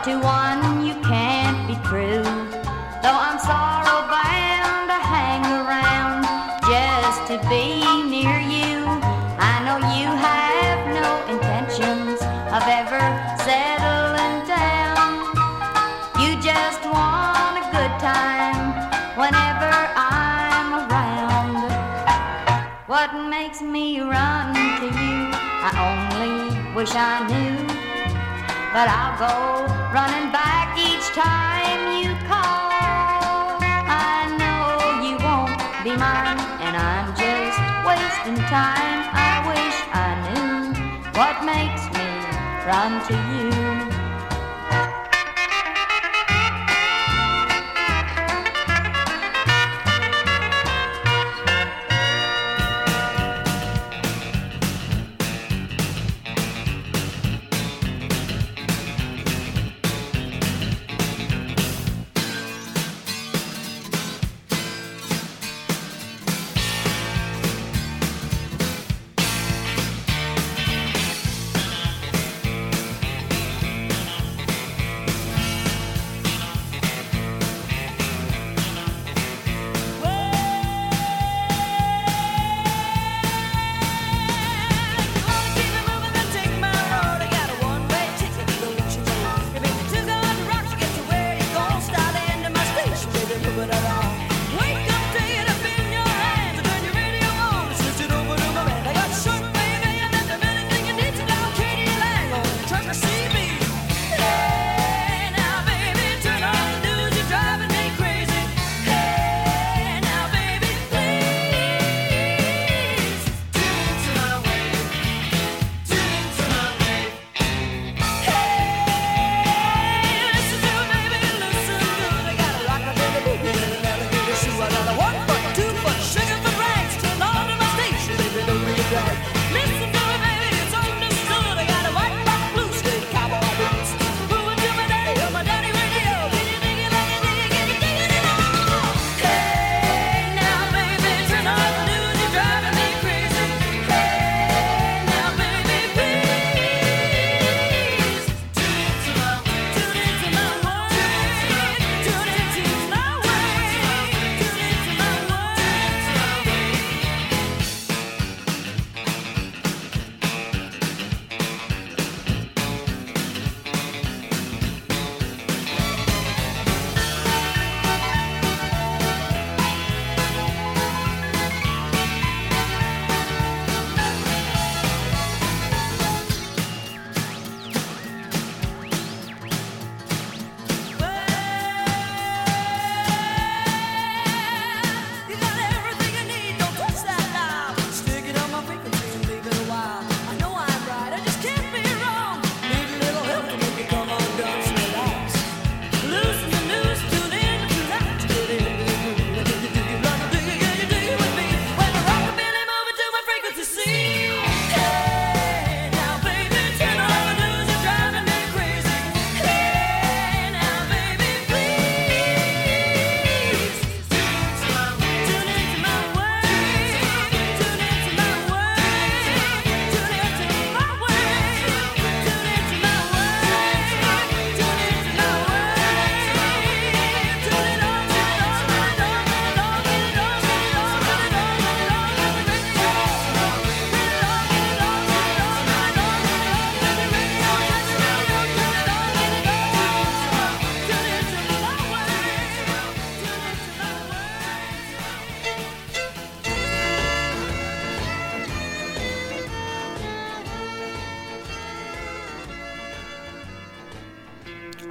to one you can't be true. Though I'm sorrow bound to hang around just to be near you. I know you have no intentions of ever settling down. You just want a good time whenever I'm around. What makes me run to you? I only wish I knew. But I'll go running back each time you call. I know you won't be mine, and I'm just wasting time. I wish I knew what makes me run to you.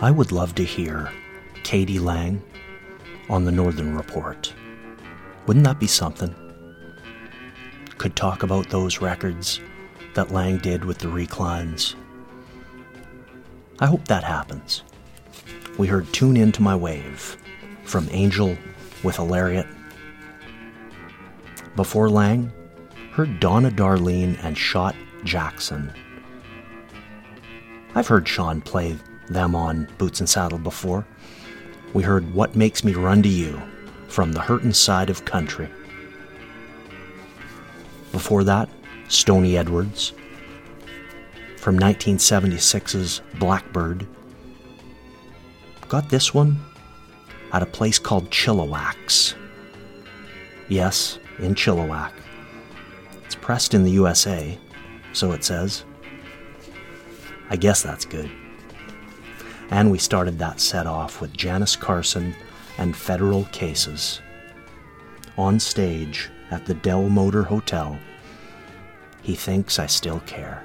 I would love to hear k.d. lang on the Northern Report. Wouldn't that be something? Could talk about those records that Lang did with the reclines. I hope that happens. We heard Tune Into My Wave from Angel with a Lariat. Before Lang, heard Donna Darlene and Shot Jackson. I've heard Sean play them on Boots and Saddle before. We heard What Makes Me Run to You from the Hurtin' Side of Country. Before that, Stoney Edwards from 1976's Blackbird. Got this one at a place called Chilliwack's. Yes, in Chilliwack. It's pressed in the USA, so it says. I guess that's good. And we started that set off with Janice Carson and Federal Cases. On stage at the Dell Motor Hotel, he thinks I still care.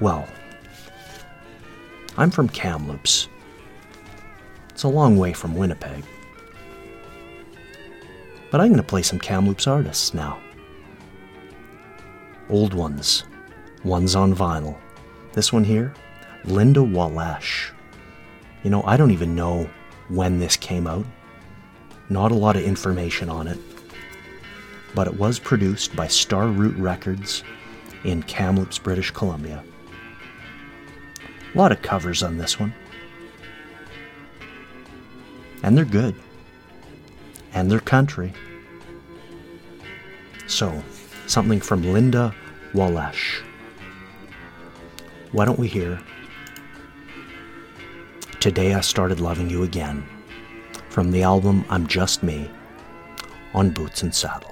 Well, I'm from Kamloops. It's a long way from Winnipeg. But I'm going to play some Kamloops artists now. Old ones, ones on vinyl. This one here, Linda Wallash. You know, I don't even know when this came out. Not a lot of information on it. But it was produced by Star Root Records in Kamloops, British Columbia. A lot of covers on this one. And they're good. And they're country. So, something from Linda Wallash. Why don't we hear Today I Started Loving You Again from the album I'm Just Me on Boots and Saddle.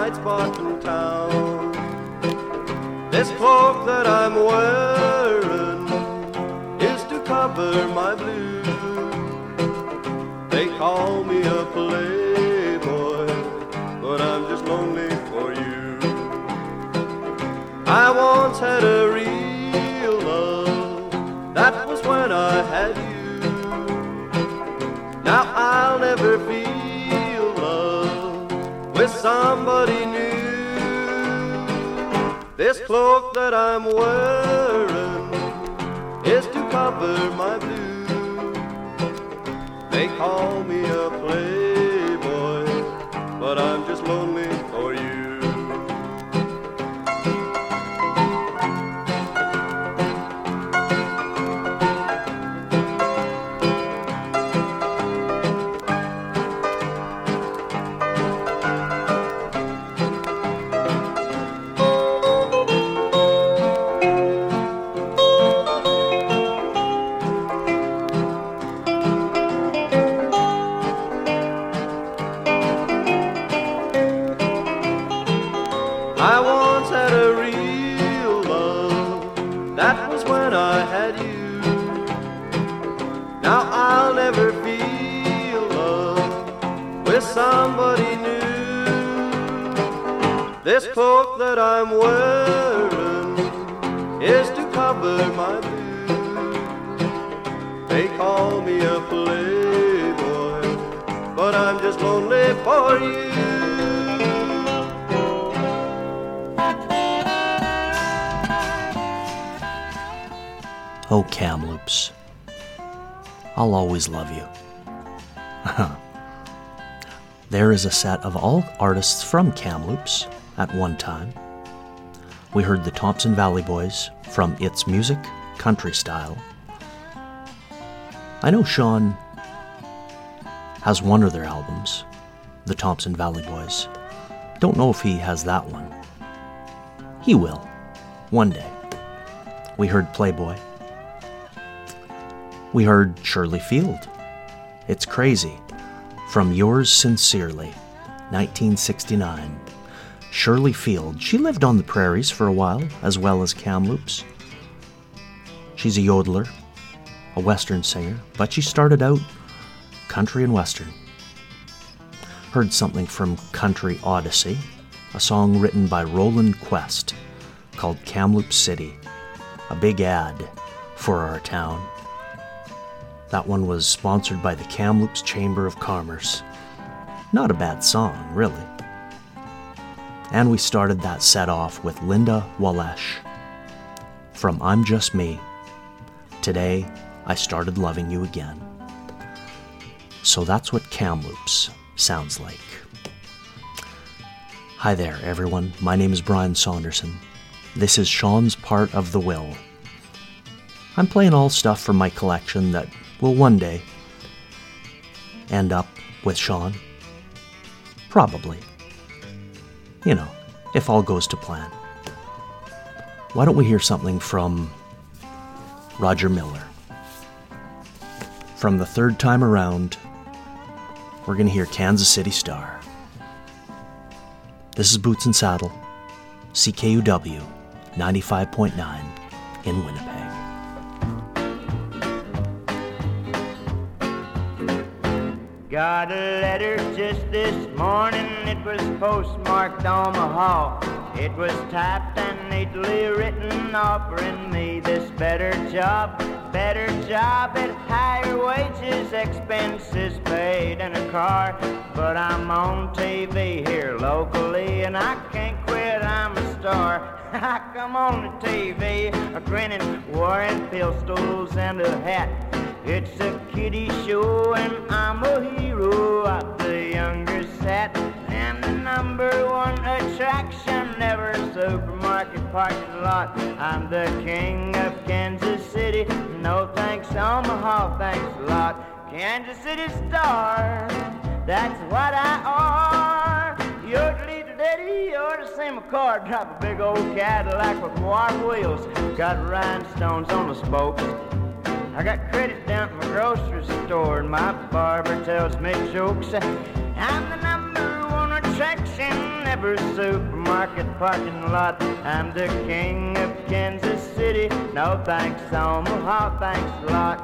night spot in town. This cloak that I'm wearing is to cover my blues. They call me a player. This cloak that I'm wearing is to cover my blue. They call me a player. I once had a real love. That was when I had you. Now I'll never feel love with somebody new. This cloak that I'm wearing is to cover my blues. They call me a playboy, but I'm just lonely for you. Kamloops. I'll always love you. there is a set of all artists from Kamloops at one time. We heard the Thompson Valley Boys from It's Music, Country Style. I know Sean has one of their albums, the Thompson Valley Boys. Don't know if he has that one. He will, one day. We heard Playboy. We heard Shirley Field. It's Crazy. From Yours Sincerely, 1969. Shirley Field. She lived on the prairies for a while, as well as Kamloops. She's a yodeler, a western singer, but she started out country and western. Heard something from Country Odyssey, a song written by Roland Quest called Kamloops City, a big ad for our town. That one was sponsored by the Kamloops Chamber of Commerce. Not a bad song, really. And we started that set off with Linda Walesh from I'm Just Me. Today, I started loving you again. So that's what Kamloops sounds like. Hi there, everyone. My name is Brian Saunderson. This is Sean's part of the will. I'm playing all stuff from my collection that will one day end up with Sean. Probably. You know, if all goes to plan. Why don't we hear something from Roger Miller? From the third time around, we're going to hear Kansas City Star. This is Boots and Saddle, CKUW 95.9 in Winnipeg. Got a letter just this morning, it was postmarked Omaha. It was typed and neatly written, offering me this better job, better job at higher wages, expenses paid, and a car. But I'm on TV here locally, and I can't quit, I'm a star. I come on the TV, a grinning, wearing pistols and a hat. It's a kiddie show and I'm a hero of the younger set. And the number one attraction, never supermarket parking lot. I'm the king of Kansas City. No thanks, Omaha, thanks a lot. Kansas City star, that's what I are. You're the leader, daddy, you're the same car. Drive a big old Cadillac with wire wheels. Got rhinestones on the spokes. I got credit down at my grocery store, and my barber tells me jokes. I'm the number one attraction, every supermarket parking lot. I'm the king of Kansas City. No thanks, Omaha, thanks a lot.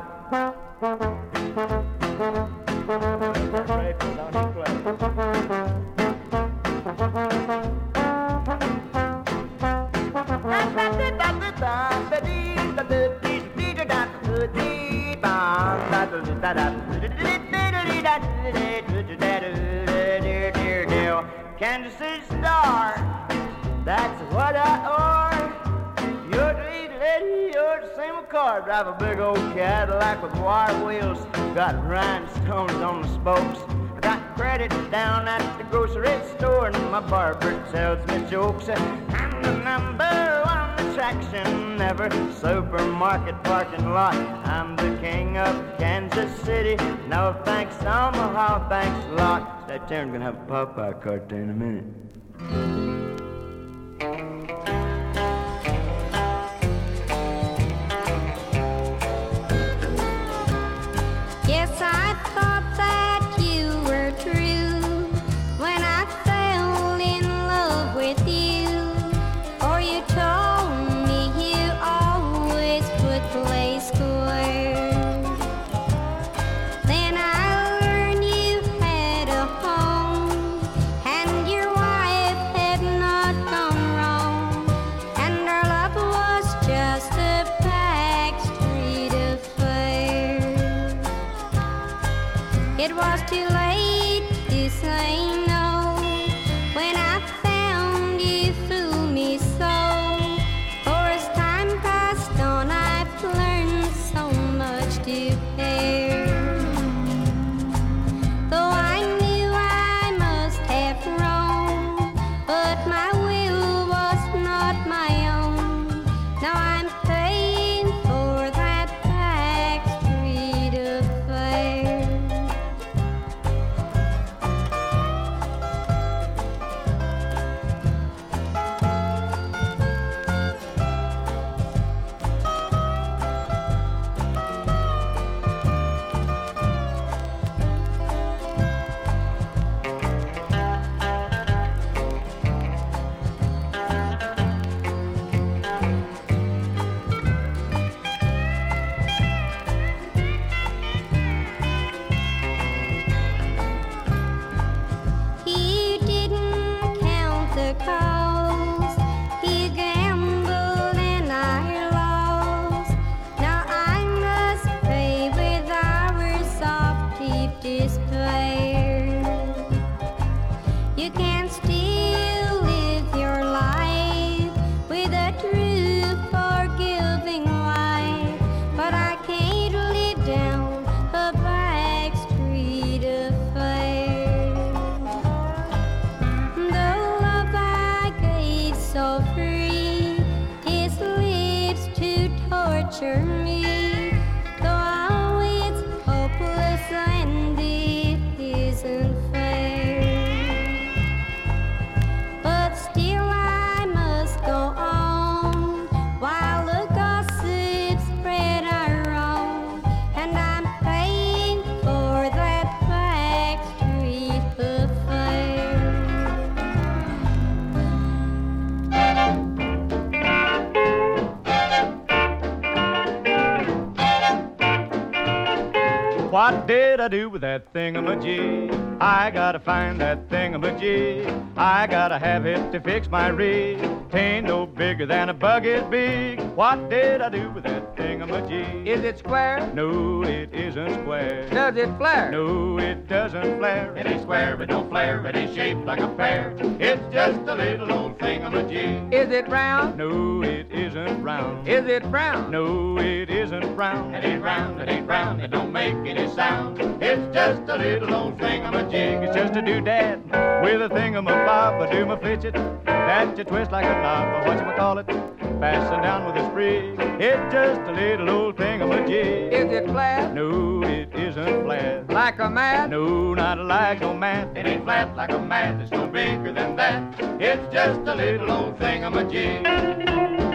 Kansas City star, that's what I are. You're the lead lady, you're the same car. Drive a big old Cadillac with wire wheels. Got rhinestones on the spokes. I got credit down at the grocery store, and my barber tells me jokes. I'm the number attraction, never supermarket parking lot. I'm the king of Kansas City. No thanks, Omaha, thanks a lot. That turn gonna have a Popeye cartoon in a minute. Yes, I What did I do with that thingamajig? I gotta find that thingamajig. I gotta have it to fix my rig. Tain't no bigger than a bug is big. What did I do with that thingamajig? Is it square? No, it isn't square. Does it flare? No, it doesn't flare. It ain't square, it don't flare. It ain't shaped like a pear. It's just a little old thingamajig. Is it round? No, it isn't round. Is it brown? No, it isn't round. It ain't round, it ain't round, it don't make any sound. It's just a little old thingamajig. It's just a doodad with a thingamabob. I do my fidget that you twist like a knob. But what you Fasten down with a sprig. It's just a little old thing of a thingamajig. Is it flat? No, it isn't flat. Like a mat? No, not like no mat. It ain't flat like a mat. It's no bigger than that. It's just a little old thing of a thingamajig.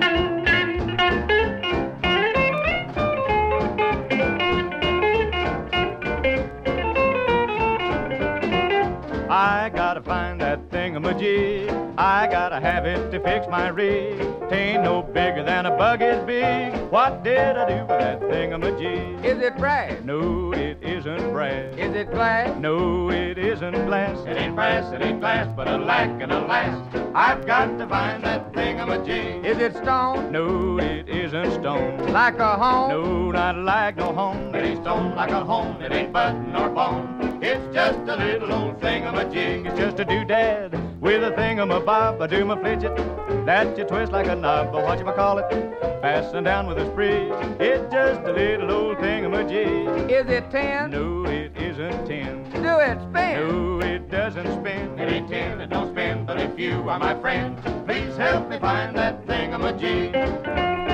I gotta find that thingamajig. I gotta have it to fix my rig. Tain't no bigger than a bug is big. What did I do with that thingamajig? Is it brass? No, it isn't brass. Is it glass? No, it isn't glass. It ain't brass, it ain't glass, but a lack and a last. I've got to find that thingamajig. Is it stone? No, it isn't stone. Like a home? No, not like no home. It ain't stone like a home. It ain't button or bone. It's just a little old thingamajig. It's just a doodad with a thingamabob. A doom a fidget that you twist like a knob. But what you call it? Fasten down with a sprig. It's just a little old thingamajig. Is it tin? No, it isn't tin. Do it spin? No, it doesn't spin. It ain't tin, it don't spin. But if you are my friend, please help me find that thingamajig.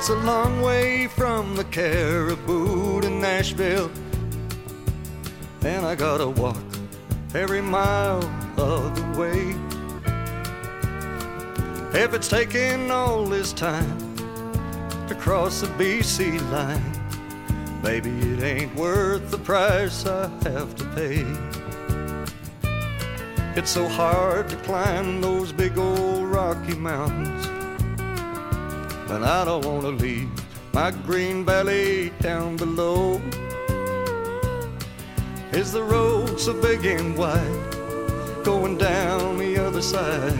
It's a long way from the Cariboo to Nashville, and I gotta walk every mile of the way. If it's taking all this time to cross the BC line, maybe it ain't worth the price I have to pay. It's so hard to climb those big old Rocky Mountains. But I don't want to leave my green valley down below. Is the road so big and wide going down the other side?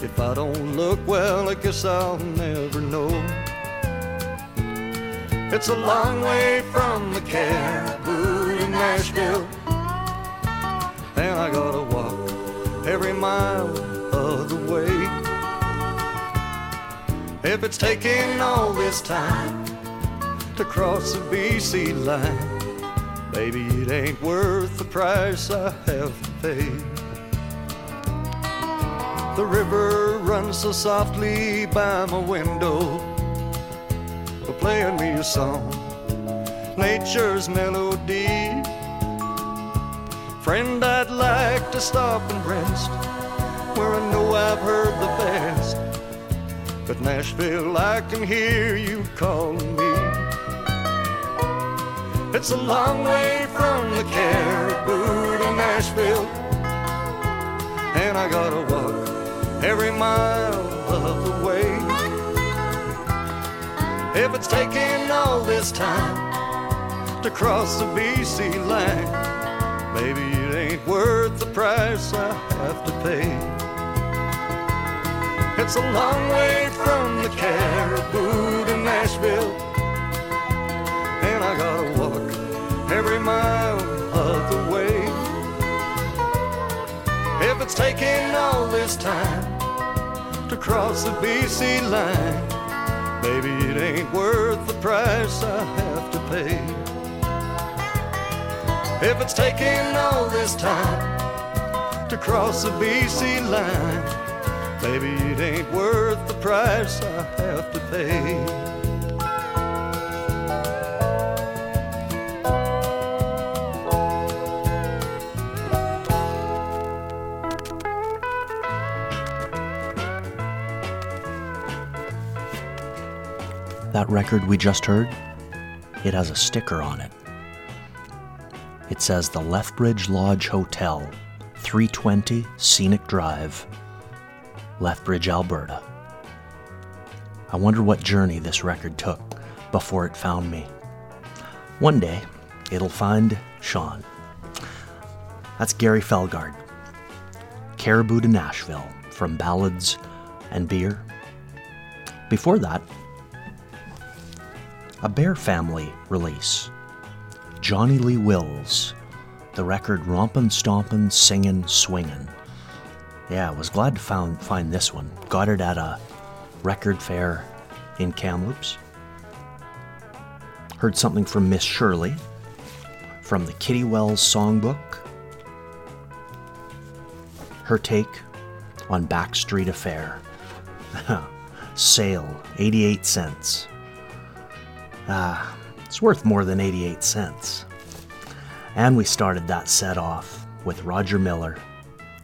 If I don't look well, I guess I'll never know. It's a long way from the Cariboo to Nashville, and I gotta walk every mile of the way. If it's taking all this time to cross the BC line, maybe it ain't worth the price I have to pay. The river runs so softly by my window, playing me a song, nature's melody. Friend, I'd like to stop and rest where I know I've heard the best. But Nashville, I can hear you calling me. It's a long way from the Cariboo to Nashville, and I gotta walk every mile of the way. If it's taking all this time to cross the BC line, maybe it ain't worth the price I have to pay. It's a long way from the Cariboo to Nashville, and I gotta walk every mile of the way. If it's taking all this time to cross the BC line, maybe it ain't worth the price I have to pay. If it's taking all this time to cross the BC line, maybe it ain't worth the price I have to pay. That record we just heard, it has a sticker on it. It says the Lethbridge Lodge Hotel, 320 Scenic Drive, Lethbridge, Alberta. I wonder what journey this record took before it found me. One day, it'll find Sean. That's Gary Fjellgaard. Cariboo to Nashville from Ballads and Beer. Before that, a Bear Family release. Johnny Lee Wills, the record Rompin' Stompin', Singin', Swingin'. Yeah, was glad to found, find this one. Got it at a record fair in Kamloops. Heard something from Miss Shirley from the Kitty Wells songbook. Her take on Backstreet Affair. Sale, 88 cents. Ah, it's worth more than 88 cents. And we started that set off with Roger Miller,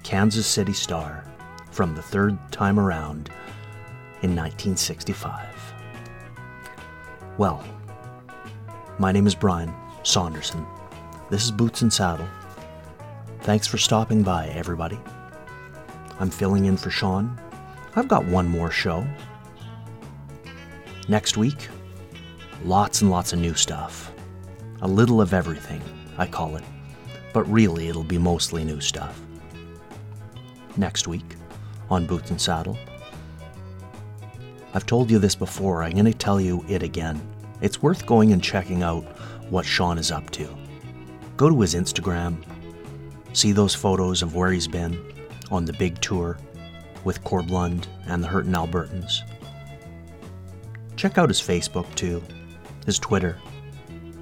Kansas City Star, from the third time around in 1965. Well, my name is Brian Saunderson. This is Boots and Saddle. Thanks for stopping by, everybody. I'm filling in for Sean. I've got one more show. Next week, Lots and lots of new stuff. A little of everything, I call it. But really, it'll be mostly new stuff. Next week, on Boots and Saddle, I've told you this before, I'm going to tell you it again. It's worth going and checking out what Sean is up to. Go to his Instagram, see those photos of where he's been on the big tour with Corb Lund and the Hurtin' Albertans. Check out his Facebook too, his Twitter,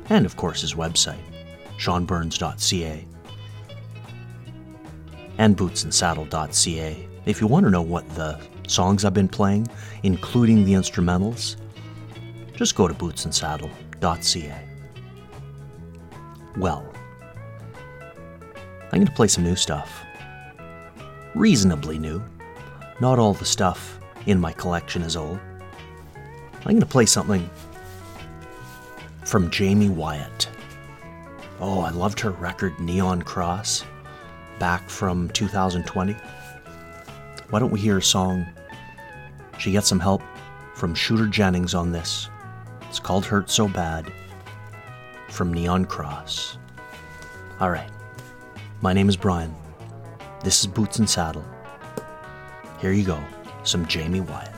and of course his website, seanburns.ca and bootsandsaddle.ca. If you want to know what the songs I've been playing, including the instrumentals, just go to bootsandsaddle.ca. Well, I'm going to play some new stuff. Reasonably new. Not all the stuff in my collection is old. I'm going to play something from Jaime Wyatt. Oh, I loved her record Neon Cross back from 2020. Why don't we hear a song? She gets some help from Shooter Jennings on this. It's called Hurt So Bad from Neon Cross. All right. My name is Brian. This is Boots and Saddle. Here you go. Some Jaime Wyatt.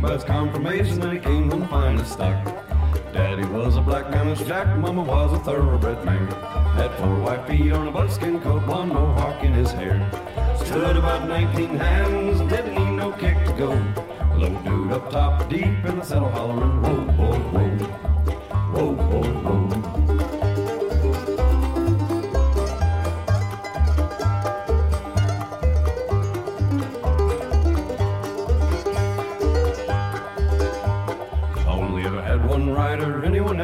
Its confirmation, and he came from finest stock. Daddy was a black Irish jack, Mama was a thoroughbred mare. Had four white feet on a buckskin coat, one mohawk in his hair. Stood about 19 hands, didn't need no kick to go. Low dude up top, deep in the saddle, hollering, whoa, whoa, whoa. Whoa, whoa, whoa.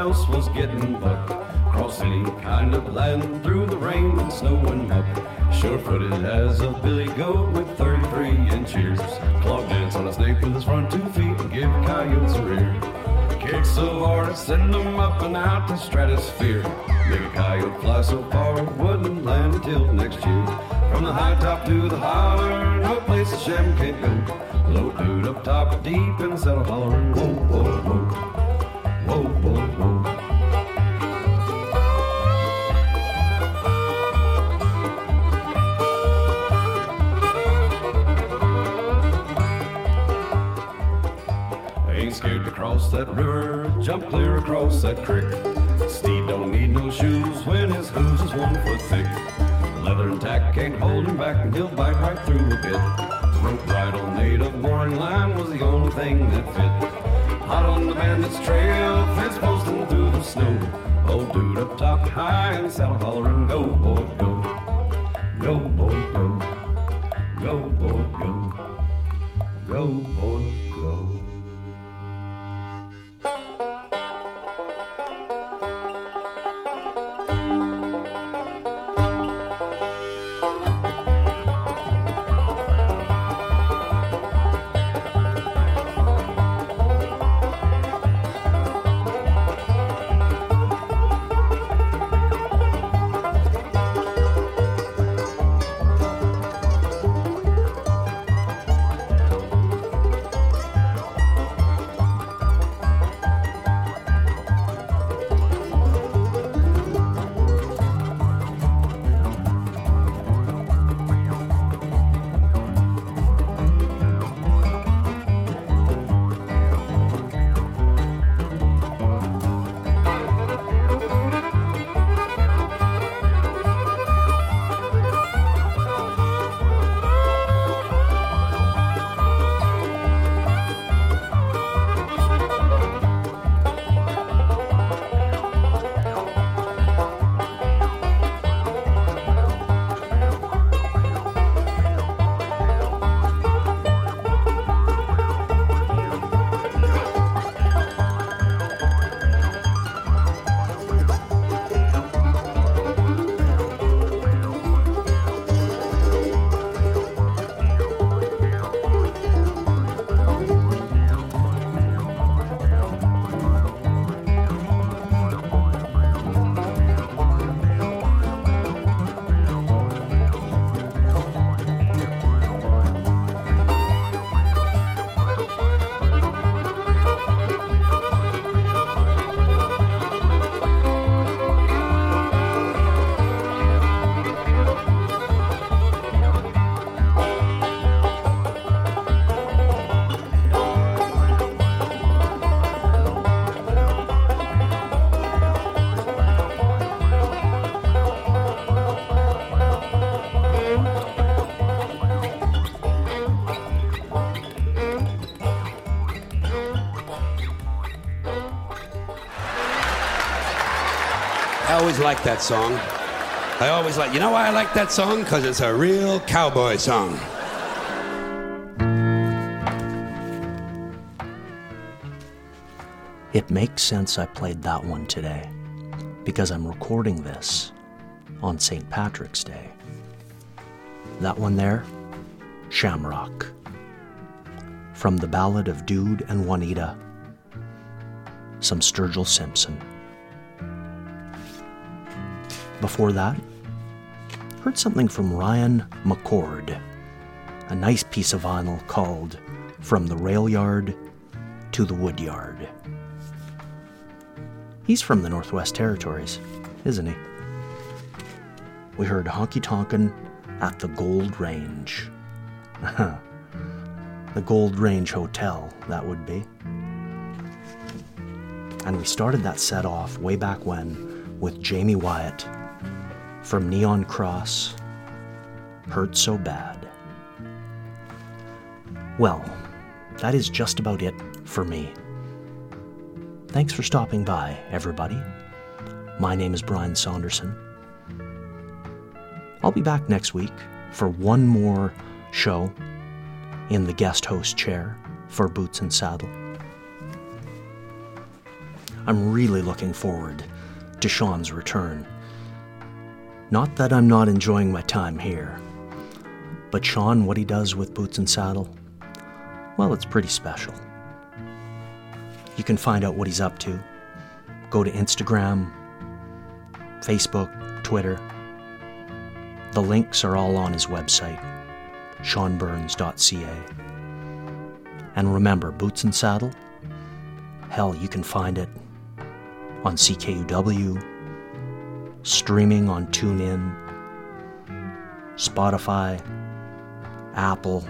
Else was getting bucked. Cross any kind of land through the rain and snow and muck. Sure footed as a billy goat with 33 inch ears. Clog dance on a snake with his front two feet and give coyotes a rear. Kick so hard it send them up and out the stratosphere. Make a coyote fly so far it wouldn't land until next year. From the high top to the holler, no place a sham can't go. Low dude up top, deep in saddle whoa, whoa, whoa. Whoa, Ain't scared to cross that river, jump clear across that creek. Steed don't need no shoes when his hooves is one foot thick. Leather and tack can't hold him back and he'll bite right through a bit. Rope bridle made of boring line was the only thing that fit. Hot on the bandit's trail, fence posting through the snow. Old dude up top high and saddle hollering, go boy. Go Liked that song. I always like. You know why I like that song? Because it's a real cowboy song. It makes sense I played that one today because I'm recording this on St. Patrick's Day. That one there, Shamrock. From the Ballad of Dood and Juanita, some Sturgill Simpson. Before that, heard something from Ryan McCord, a nice piece of vinyl called From the Rail Yard to the Woodyard. He's from the Northwest Territories, isn't he? We heard Honky Tonkin' at the Gold Range. the Gold Range Hotel, that would be. And we started that set off way back when with Jaime Wyatt from Neon Cross, Hurt So Bad. Well, that is just about it for me. Thanks for stopping by, everybody. My name is Brian Saunderson. I'll be back next week for one more show in the guest host chair for Boots and Saddle. I'm really looking forward to Sean's return. Not that I'm not enjoying my time here, but Sean, what he does with Boots and Saddle, well, it's pretty special. You can find out what he's up to. Go to Instagram, Facebook, Twitter. The links are all on his website, seanburns.ca. And remember, Boots and Saddle? Hell, you can find it on CKUW, streaming on TuneIn, Spotify, Apple,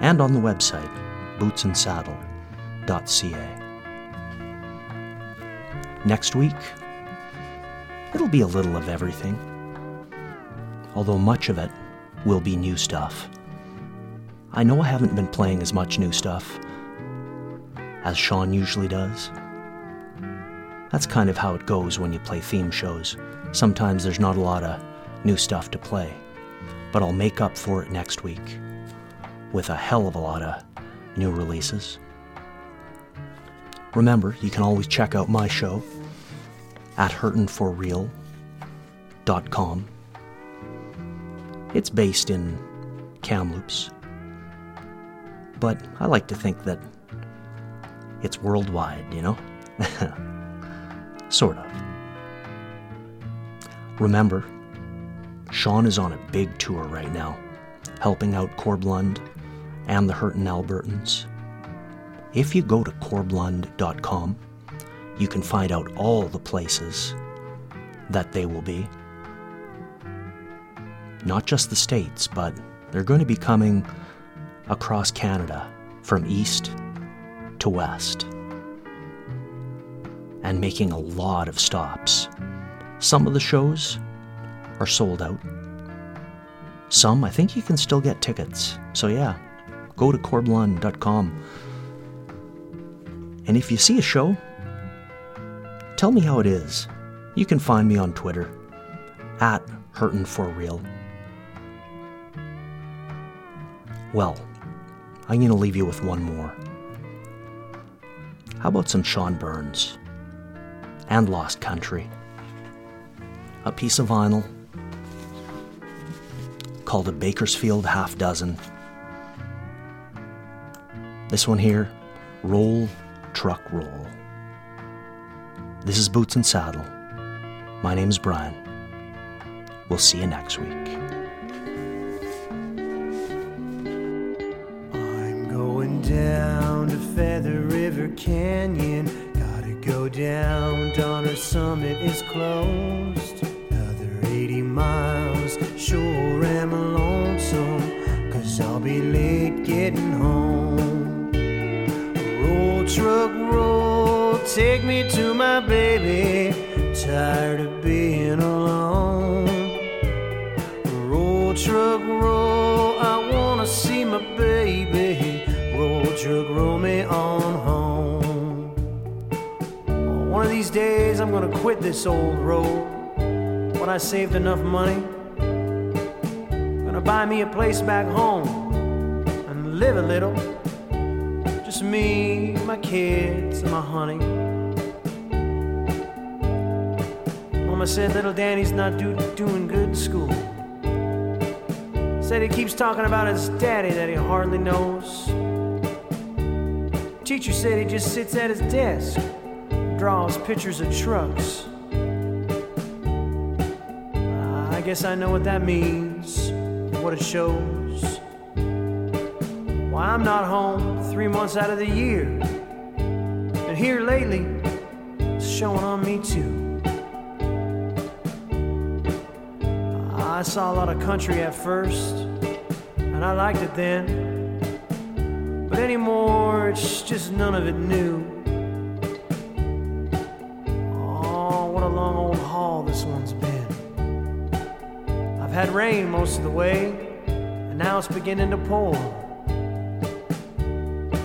and on the website, bootsandsaddle.ca. Next week, it'll be a little of everything, although much of it will be new stuff. I know I haven't been playing as much new stuff as Sean usually does. That's kind of how it goes when you play theme shows. Sometimes there's not a lot of new stuff to play, but I'll make up for it next week with a hell of a lot of new releases. Remember, you can always check out my show at hurtinforreal.com. It's based in Kamloops, but I like to think that it's worldwide, you know? sort of. Remember, Sean is on a big tour right now, helping out Corb Lund and the Hurtin Albertans. If you go to corblund.com, you can find out all the places that they will be. Not just the States, but they're going to be coming across Canada from east to west and making a lot of stops. Some of the shows are sold out. Some, I think you can still get tickets. So, yeah, go to corblund.com. And if you see a show, tell me how it is. You can find me on Twitter at Hurtin for Real. Well, I'm going to leave you with one more. How about some Sean Burns and Lost Country? A piece of vinyl called a Bakersfield Half Dozen. This one here, Roll Truck Roll. This is Boots and Saddle. My name's Brian. We'll see you next week. I'm going down to Feather River Canyon. Go down, Donner Summit is closed. Another 80 miles, sure am lonesome. Cause I'll be late getting home. Roll, truck, roll, take me to my baby. Tired of being alone. Roll, truck, roll, I wanna see my baby. Roll, truck, roll me on days I'm gonna quit this old road when I saved enough money. Gonna buy me a place back home and live a little. Just me, my kids, and my honey. Mama said little Danny's not do, doing good in school. Said he keeps talking about his daddy that he hardly knows. Teacher said he just sits at his desk, draws pictures of trucks. I guess I know what that means, what it shows. Why I'm not home three months out of the year. And here lately, it's showing on me too. I saw a lot of country at first, and I liked it then. But anymore, it's just none of it new. Had rain most of the way, and now it's beginning to pour.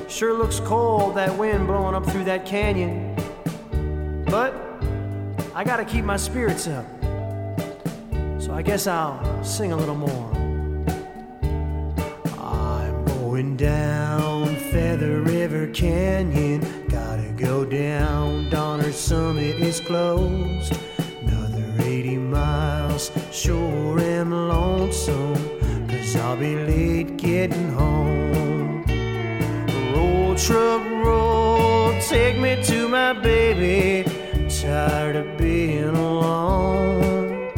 Sure looks cold, that wind blowing up through that canyon. But I gotta keep my spirits up. So I guess I'll sing a little more. I'm going down Feather River Canyon. Gotta go down. Donner Summit is closed. Another 80 miles. Sure am lonesome. Cause I'll be late getting home. Roll truck roll, take me to my baby. Tired of being alone.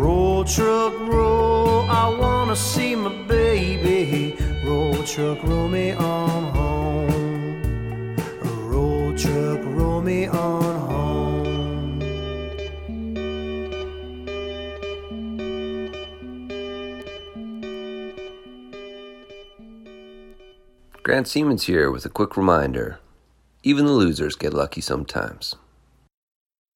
Roll truck roll, I wanna see my baby. Roll truck roll me on home. Roll truck roll me on Grant Siemens here with a quick reminder even the losers get lucky sometimes.